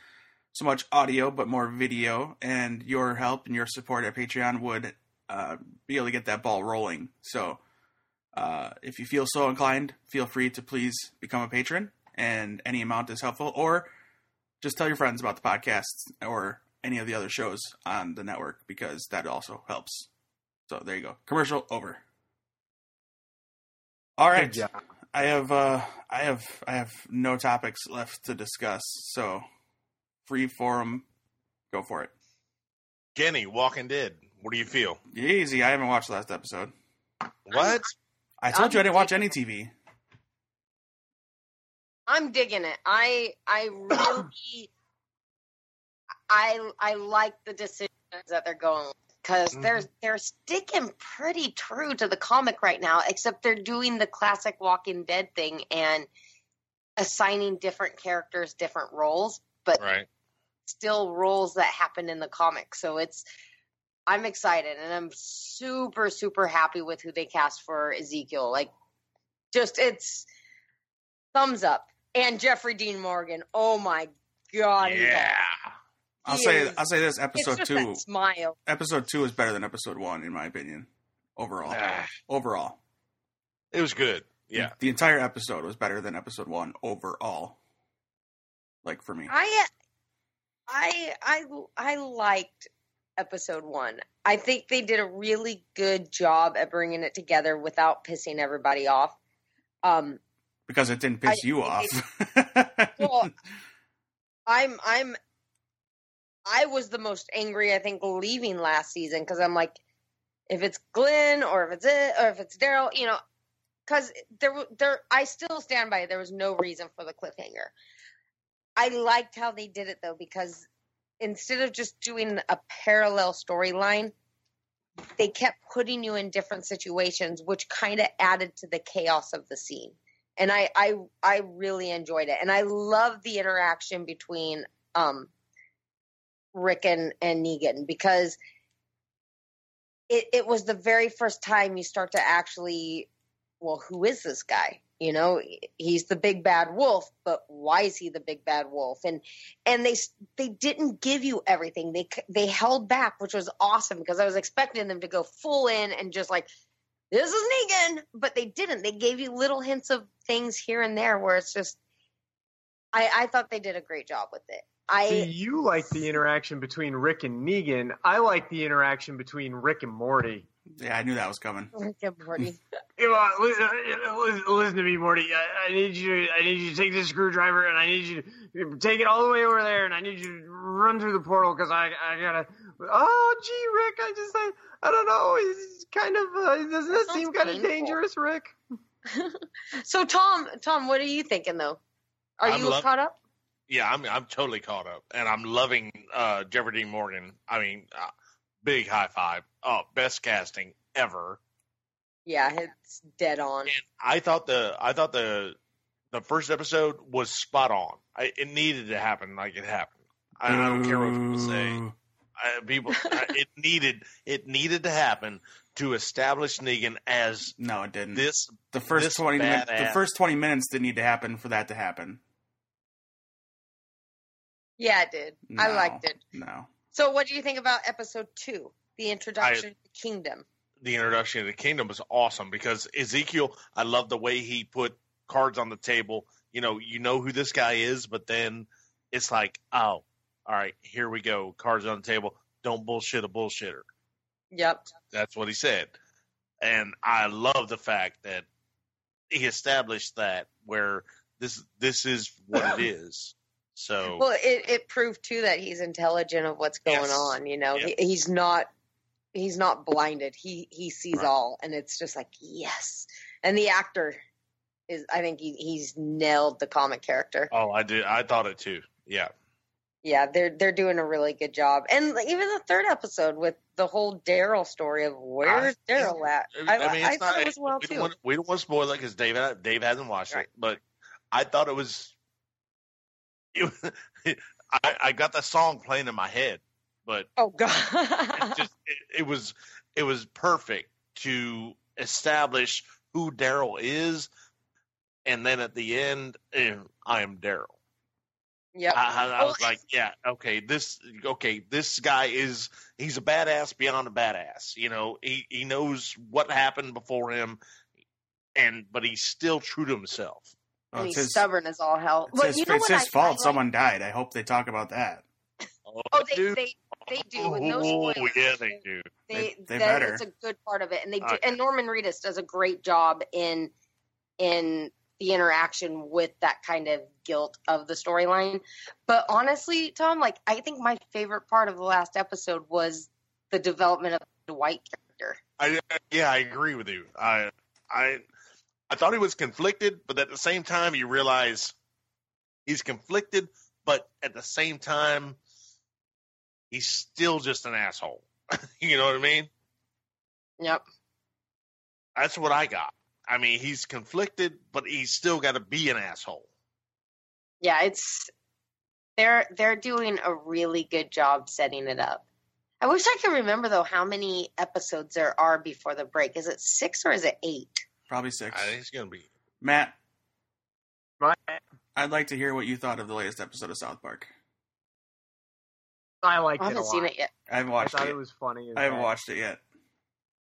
so much audio, but more video. And your help and your support at Patreon would uh, be able to get that ball rolling. So uh, if you feel so inclined, feel free to please become a patron, and any amount is helpful. Or just tell your friends about the podcast or any of the other shows on the network because that also helps. So there you go. Commercial over. All right. Good job. I have uh I have I have no topics left to discuss. So free forum go for it. Kenny, Walking Dead. What do you feel? Easy. I haven't watched the last episode. What? I told I'm you I didn't watch any TV. I'm digging it. I I really I I like the decisions that they're going because they're Mm-hmm. they're sticking pretty true to the comic right now, except they're doing the classic Walking Dead thing and assigning different characters different roles, but Right. still roles that happen in the comic. So it's I'm excited and I'm super, super happy with who they cast for Ezekiel. Like, just it's thumbs up. And Jeffrey Dean Morgan. Oh my god. yeah. I'll He say I'll say this: It's episode just two, that smile. episode two is better than episode one, in my opinion. Overall, Ah, overall, it was good. Yeah. the entire episode was better than episode one overall. Like for me, I, I, I, I liked episode one. I think they did a really good job at bringing it together without pissing everybody off. Um, because it didn't piss I- you it- off. well, I'm, I'm, I was the most angry I think leaving last season because I'm like, if it's Glenn or if it's it or if it's Daryl, you know, because there, there, I still stand by it. There was no reason for the cliffhanger. I liked how they did it though because instead of just doing a parallel storyline, they kept putting you in different situations, which kind of added to the chaos of the scene. And I, I, I really enjoyed it, and I love the interaction between um, Rick and, and Negan because it, it was the very first time you start to actually, well, who is this guy? You know, he's the big bad wolf, but why is he the big bad wolf? And and they they didn't give you everything. They they held back, which was awesome because I was expecting them to go full in and just like this is Negan, but they didn't. They gave you little hints of things here and there where it's just. I I thought they did a great job with it. I See, you like the interaction between Rick and Negan. I like the interaction between Rick and Morty. yeah, I knew that was coming. Rick and Morty. Come on, listen, listen, listen to me, Morty. I, I need you. To, I need you to take this screwdriver, and I need you to take it all the way over there, and I need you to run through the portal because I, I gotta. Oh, gee, Rick, I just, I, I don't know. It's kind of, uh, doesn't that Sounds seem kind of dangerous, Rick? so Tom, Tom, what are you thinking though? Are I'm you lov- caught up? Yeah, I'm I'm totally caught up, and I'm loving uh, Jeffrey Dean Morgan. I mean, uh, big high five. Oh, best casting ever. Yeah, it's dead on. And I thought the I thought the the first episode was spot on. I, it needed to happen like it happened. I, I don't care what people say. Boo. I, people, I, it needed it needed to happen to establish Negan as No, it didn't. this. the first this twenty minutes. The first twenty minutes didn't need to happen for that to happen. Yeah, it did. I liked it. No, So, what do you think about episode two, the introduction to the kingdom? The introduction of the kingdom was awesome because Ezekiel. I love the way he put cards on the table. You know, you know who this guy is, but then it's like, oh, all right, here we go. Cards on the table. Don't bullshit a bullshitter. Yep. That's what he said. And I love the fact that he established that where this this is what it is. So Well, it, it proved too that he's intelligent of what's going Yes. on. You know, Yeah. he, he's not he's not blinded. He he sees Right. all, and it's just like yes. And the actor is, I think he, he's nailed the comic character. oh, I did. I thought it too. Yeah. Yeah, they're they're doing a really good job. And even the third episode with the whole Daryl story of where's Daryl at? I, I, mean, it's thought not, it was well we too. Don't want, we don't want to spoil it because Dave Dave hasn't watched Right. it, but I thought it was. It, I, I got the song playing in my head, but oh God! it just it, it was it was perfect to establish who Daryl is, and then at the end, eh, I am Daryl. Yep. I, I, I Well, was like, yeah, okay, this okay, this guy is he's a badass beyond a badass. You know, he he knows what happened before him, and but he's still true to himself. Well, and it's he's his, stubborn as all hell. it's But his, you know it's what his I- fault. I Someone died. I hope they talk about that. Oh, oh they, dude. they they do. with no Oh, spoilers. yeah, they do. They, They- they that- better. It's a good part of it, and they do, Okay. and Norman Reedus does a great job in in the interaction with that kind of guilt of the storyline. But honestly, Tom, like I think my favorite part of the last episode was the development of the Dwight character. I yeah, I agree with you. I I I thought he was conflicted, but at the same time, you realize he's conflicted, but at the same time, he's still just an asshole. you know what I mean? Yep. That's what I got. I mean, he's conflicted, but he's still got to be an asshole. Yeah, it's they're they're doing a really good job setting it up. I wish I could remember though how many episodes there are before the break. Is it six or is it eight? Probably six. I think it's gonna be. Matt, My, I'd like to hear what you thought of the latest episode of South Park. I liked I it a haven't lot. seen it yet. I haven't I watched thought it. it was funny. I haven't heck. watched it yet.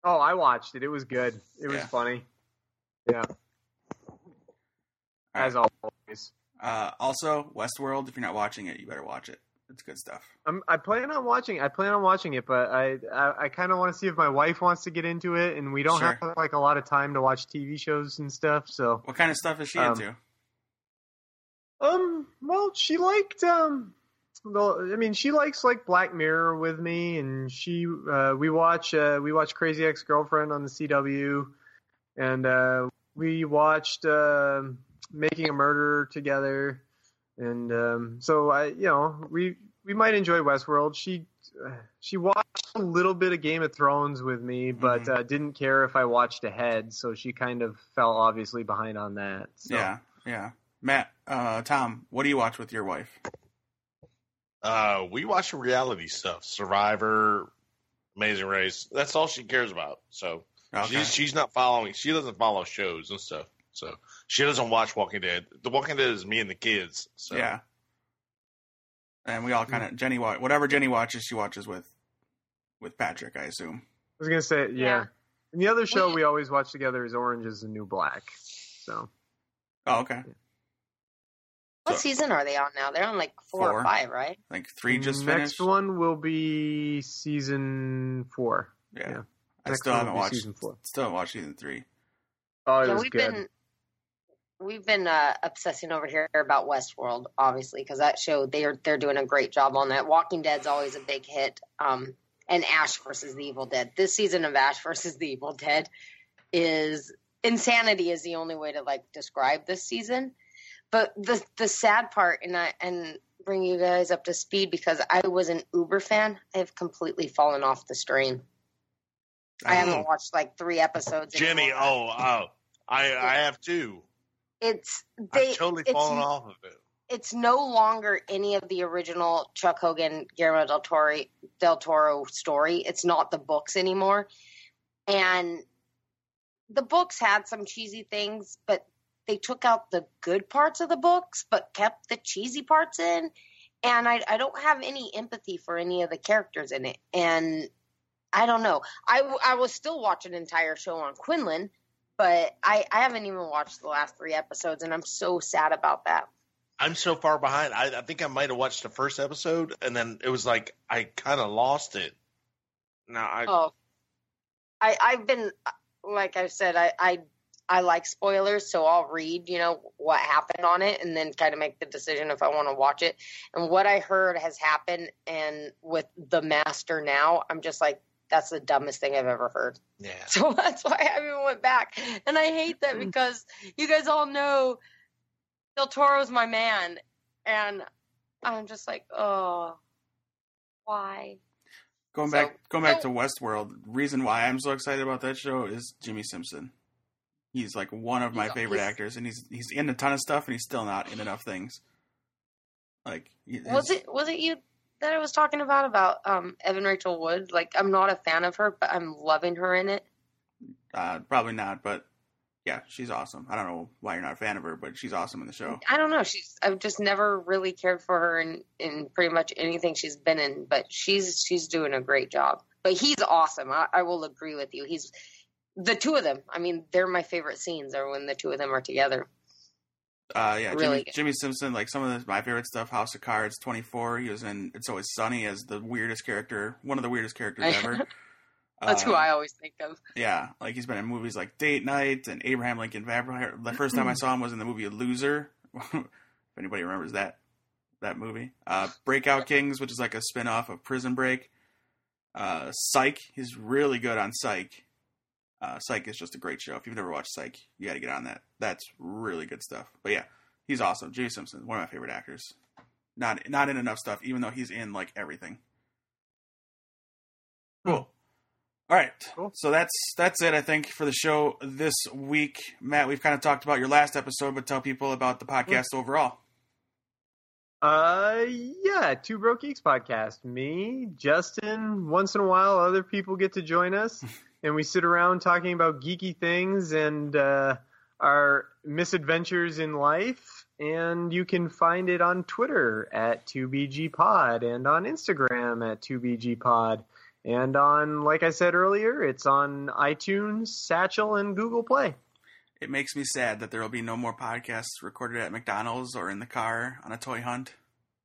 Oh, I watched it. It was good. It was Yeah. funny. Yeah, as always. Uh, also, Westworld. If you're not watching it, you better watch it. It's good stuff. I'm, I plan on watching. I plan on watching it, but I I, I kind of want to see if my wife wants to get into it, and we don't Sure. have like a lot of time to watch TV shows and stuff. So, What kind of stuff is she Um, into? um, well, she liked um, well, I mean, she likes like Black Mirror with me, and she uh, we watch uh, we watch Crazy Ex Girlfriend on the CW, and uh, we watched uh, Making a Murderer together, and um, so I you know we we might enjoy Westworld. She uh, she watched a little bit of Game of Thrones with me, but Mhm. uh, didn't care if I watched ahead, so she kind of fell obviously behind on that. So. Yeah, yeah. Matt, uh, Tom, what do you watch with your wife? Uh, we watch reality stuff, Survivor, Amazing Race. That's all she cares about. So Okay. she's she's not following. She doesn't follow shows and stuff. So she doesn't watch Walking Dead. The Walking Dead is me and the kids. So Yeah. And we all kind of hmm. Jenny watch whatever Jenny watches, she watches with with Patrick, I assume. I was gonna say, yeah. Yeah. And the other show We- we always watch together is Orange is the New Black. So Oh, okay. What So- season are they on now? They're on like four, Four. or five, right? I think three just next finished. one will be season four. Yeah. yeah. I still haven't watched season four. still haven't watched season three. Oh, it yeah, was we've good. been we've been uh, obsessing over here about Westworld, obviously, because that show they're they're doing a great job on that. Walking Dead's always a big hit. Um, and Ash versus the Evil Dead. This season of Ash versus the Evil Dead is insanity is the only way to like describe this season. But the the sad part, and I and bring you guys up to speed because I was an Uber fan. I have completely fallen off the stream. I haven't mm-hmm. watched like three episodes. Jenny, anymore. oh, oh, I I have two. it's they I've totally it's, fallen off of it. it's no longer any of the original Chuck Hogan, Guillermo del Toro, del Toro story. It's not the books anymore. And the books had some cheesy things, but they took out the good parts of the books, but kept the cheesy parts in. And I, I don't have any empathy for any of the characters in it. And I don't know. I, I will still watch an entire show on Quinlan, but I, I haven't even watched the last three episodes, and I'm so sad about that. I'm so far behind. I, I think I might have watched the first episode, and then it was like I kind of lost it. Now I Oh, I I've been like I said I I I like spoilers, so I'll read you know what happened on it and then kind of make the decision if I want to watch it. And what I heard has happened, and with the master now, I'm just like that's the dumbest thing I've ever heard. yeah. So that's why I haven't went back, and I hate that mm. because you guys all know Del Toro's my man, and I'm just like oh why. Going So- back going back so- to Westworld, reason why I'm so excited about that show is Jimmy Simpson. He's like one of my He's- favorite he's- actors, and he's he's in a ton of stuff, and he's still not in enough things. Like Was it was it you that I was talking about about um Evan Rachel Wood? Like I'm not a fan of her, but I'm loving her in it. Uh, probably not, but yeah, she's awesome. I don't know why you're not a fan of her, but she's awesome in the show. I don't know. She's I've just never really cared for her in in pretty much anything she's been in, but she's she's doing a great job. But he's awesome. I, I will agree with you. He's the two of them. I mean, they're my favorite scenes are when the two of them are together. Uh, yeah, Really Jimmy. Jimmy Simpson, like some of the, my favorite stuff. House of Cards, Twenty Four. He was in It's Always Sunny as the weirdest character, one of the weirdest characters ever. That's who Uh, I always think of. Yeah, like he's been in movies like Date Night and Abraham Lincoln Vampire. The first time I saw him was in the movie Loser. if anybody remembers that that movie, uh, Breakout Kings, which is like a spin off of Prison Break. Uh, Psych, he's really good on Psych. Uh, Psych is just a great show. If you've never watched Psych, you got to get on that. That's really good stuff. But yeah, he's awesome. Jimmy Simpson, one of my favorite actors. Not not in enough stuff, even though he's in like everything. Cool. All right. Cool. So that's that's it, I think, for the show this week. Matt, we've kind of talked about your last episode, but tell people about the podcast overall. Uh, yeah, Two Broke Geeks podcast. Me, Justin. Once in a while, other people get to join us, and we sit around talking about geeky things and uh, our misadventures in life. And you can find it on Twitter at 2BGPod and on Instagram at 2BGPod. And on, like I said earlier, it's on iTunes, Stitcher, and Google Play. It makes me sad that there will be no more podcasts recorded at McDonald's or in the car on a toy hunt.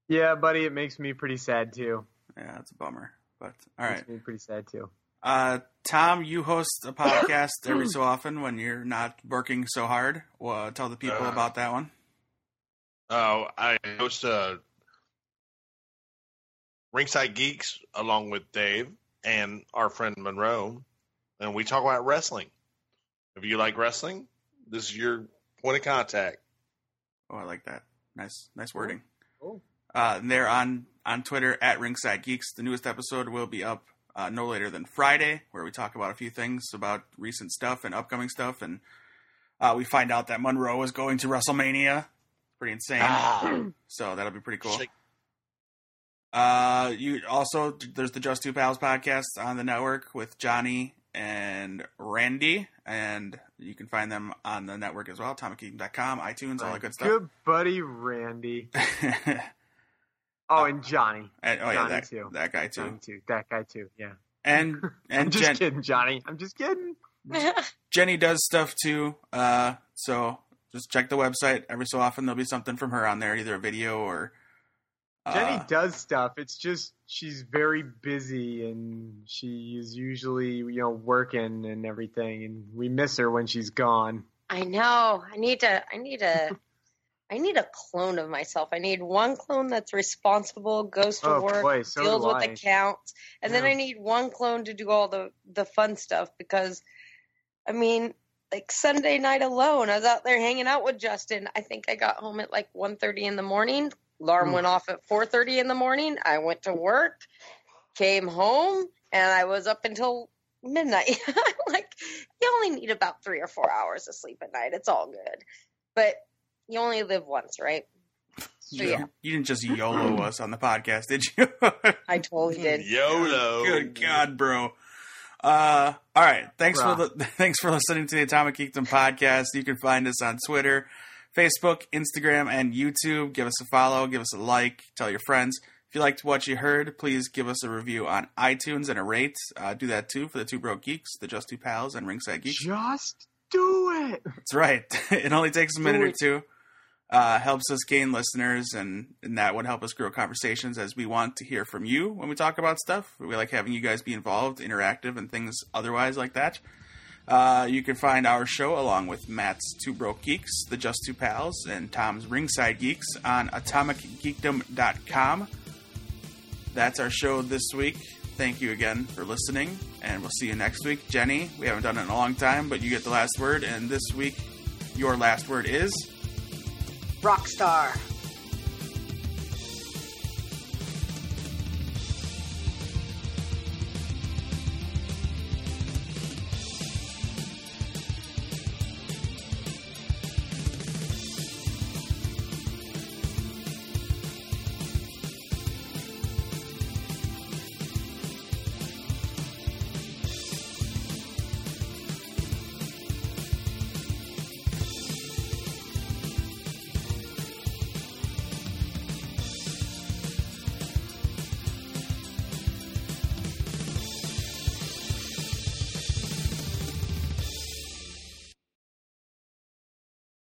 Yeah, buddy, it makes me pretty sad too. Yeah, it's a bummer. But all right, Makes me pretty sad too. Uh, Tom, you host a podcast every so often when you're not working so hard. Well, tell the people Uh. about that one. Oh, I host uh, Ringside Geeks along with Dave and our friend Monroe, and we talk about wrestling. If you like wrestling, this is your point of contact. Oh, I like that. Nice, nice wording. Cool. Uh, and they're on on Twitter at Ringside Geeks. The newest episode will be up uh, no later than Friday, where we talk about a few things about recent stuff and upcoming stuff, and uh, we find out that Monroe is going to WrestleMania. Pretty insane. Ah, So that'll be pretty cool. shake- Uh, you also there's the Just Two Pals podcast on the network with Johnny and Randy, and you can find them on the network as well. atomicgeekdom.com, iTunes, all that good stuff. Good buddy, Randy. Oh, and Johnny. And- oh yeah, that, too. that guy too. Johnny too. That guy too. Yeah. And I'm and just Jen, kidding, Johnny. I'm just kidding. Jenny does stuff too. Uh, so just check the website. Every so often there'll be something from her on there, either a video or. Uh, Jenny does stuff. It's just she's very busy and she is usually you know working and everything, and we miss her when she's gone. I know. I need to. I need a. I need a clone of myself. I need one clone that's responsible, goes to Oh, work, boy, so deals with accounts, and then I need one clone to do all the the fun stuff. Because, I mean, like Sunday night alone, I was out there hanging out with Justin. I think I got home at like 1.30 in the morning. Alarm Oof. went off at four thirty in the morning. I went to work, came home, and I was up until midnight. like you only need about three or four hours of sleep at night. It's all good, but you only live once, right? So you, yeah, you didn't just YOLO us on the podcast, did you? I totally did. YOLO. Good God, bro. Uh, all right. Thanks Bruh. for the, thanks for listening to the Atomic Geekdom podcast. You can find us on Twitter, Facebook, Instagram, and YouTube. Give us a follow, give us a like, tell your friends. If you liked what you heard, please give us a review on iTunes and a rate. Uh, do that too for the Two Broke Geeks, the Just Two Pals, and Ringside Geeks. Just do it. That's right. it only takes a minute Do or two. Uh, helps us gain listeners, and, and that would help us grow conversations as we want to hear from you when we talk about stuff. We like having you guys be involved, interactive, and things otherwise like that. Uh, you can find our show along with Matt's Two Broke Geeks, the Just Two Pals, and Tom's Ringside Geeks on atomicgeekdom.com. That's our show this week. Thank you again for listening, and we'll see you next week. Jenny, we haven't done it in a long time, but you get the last word, and this week, your last word is. Rockstar.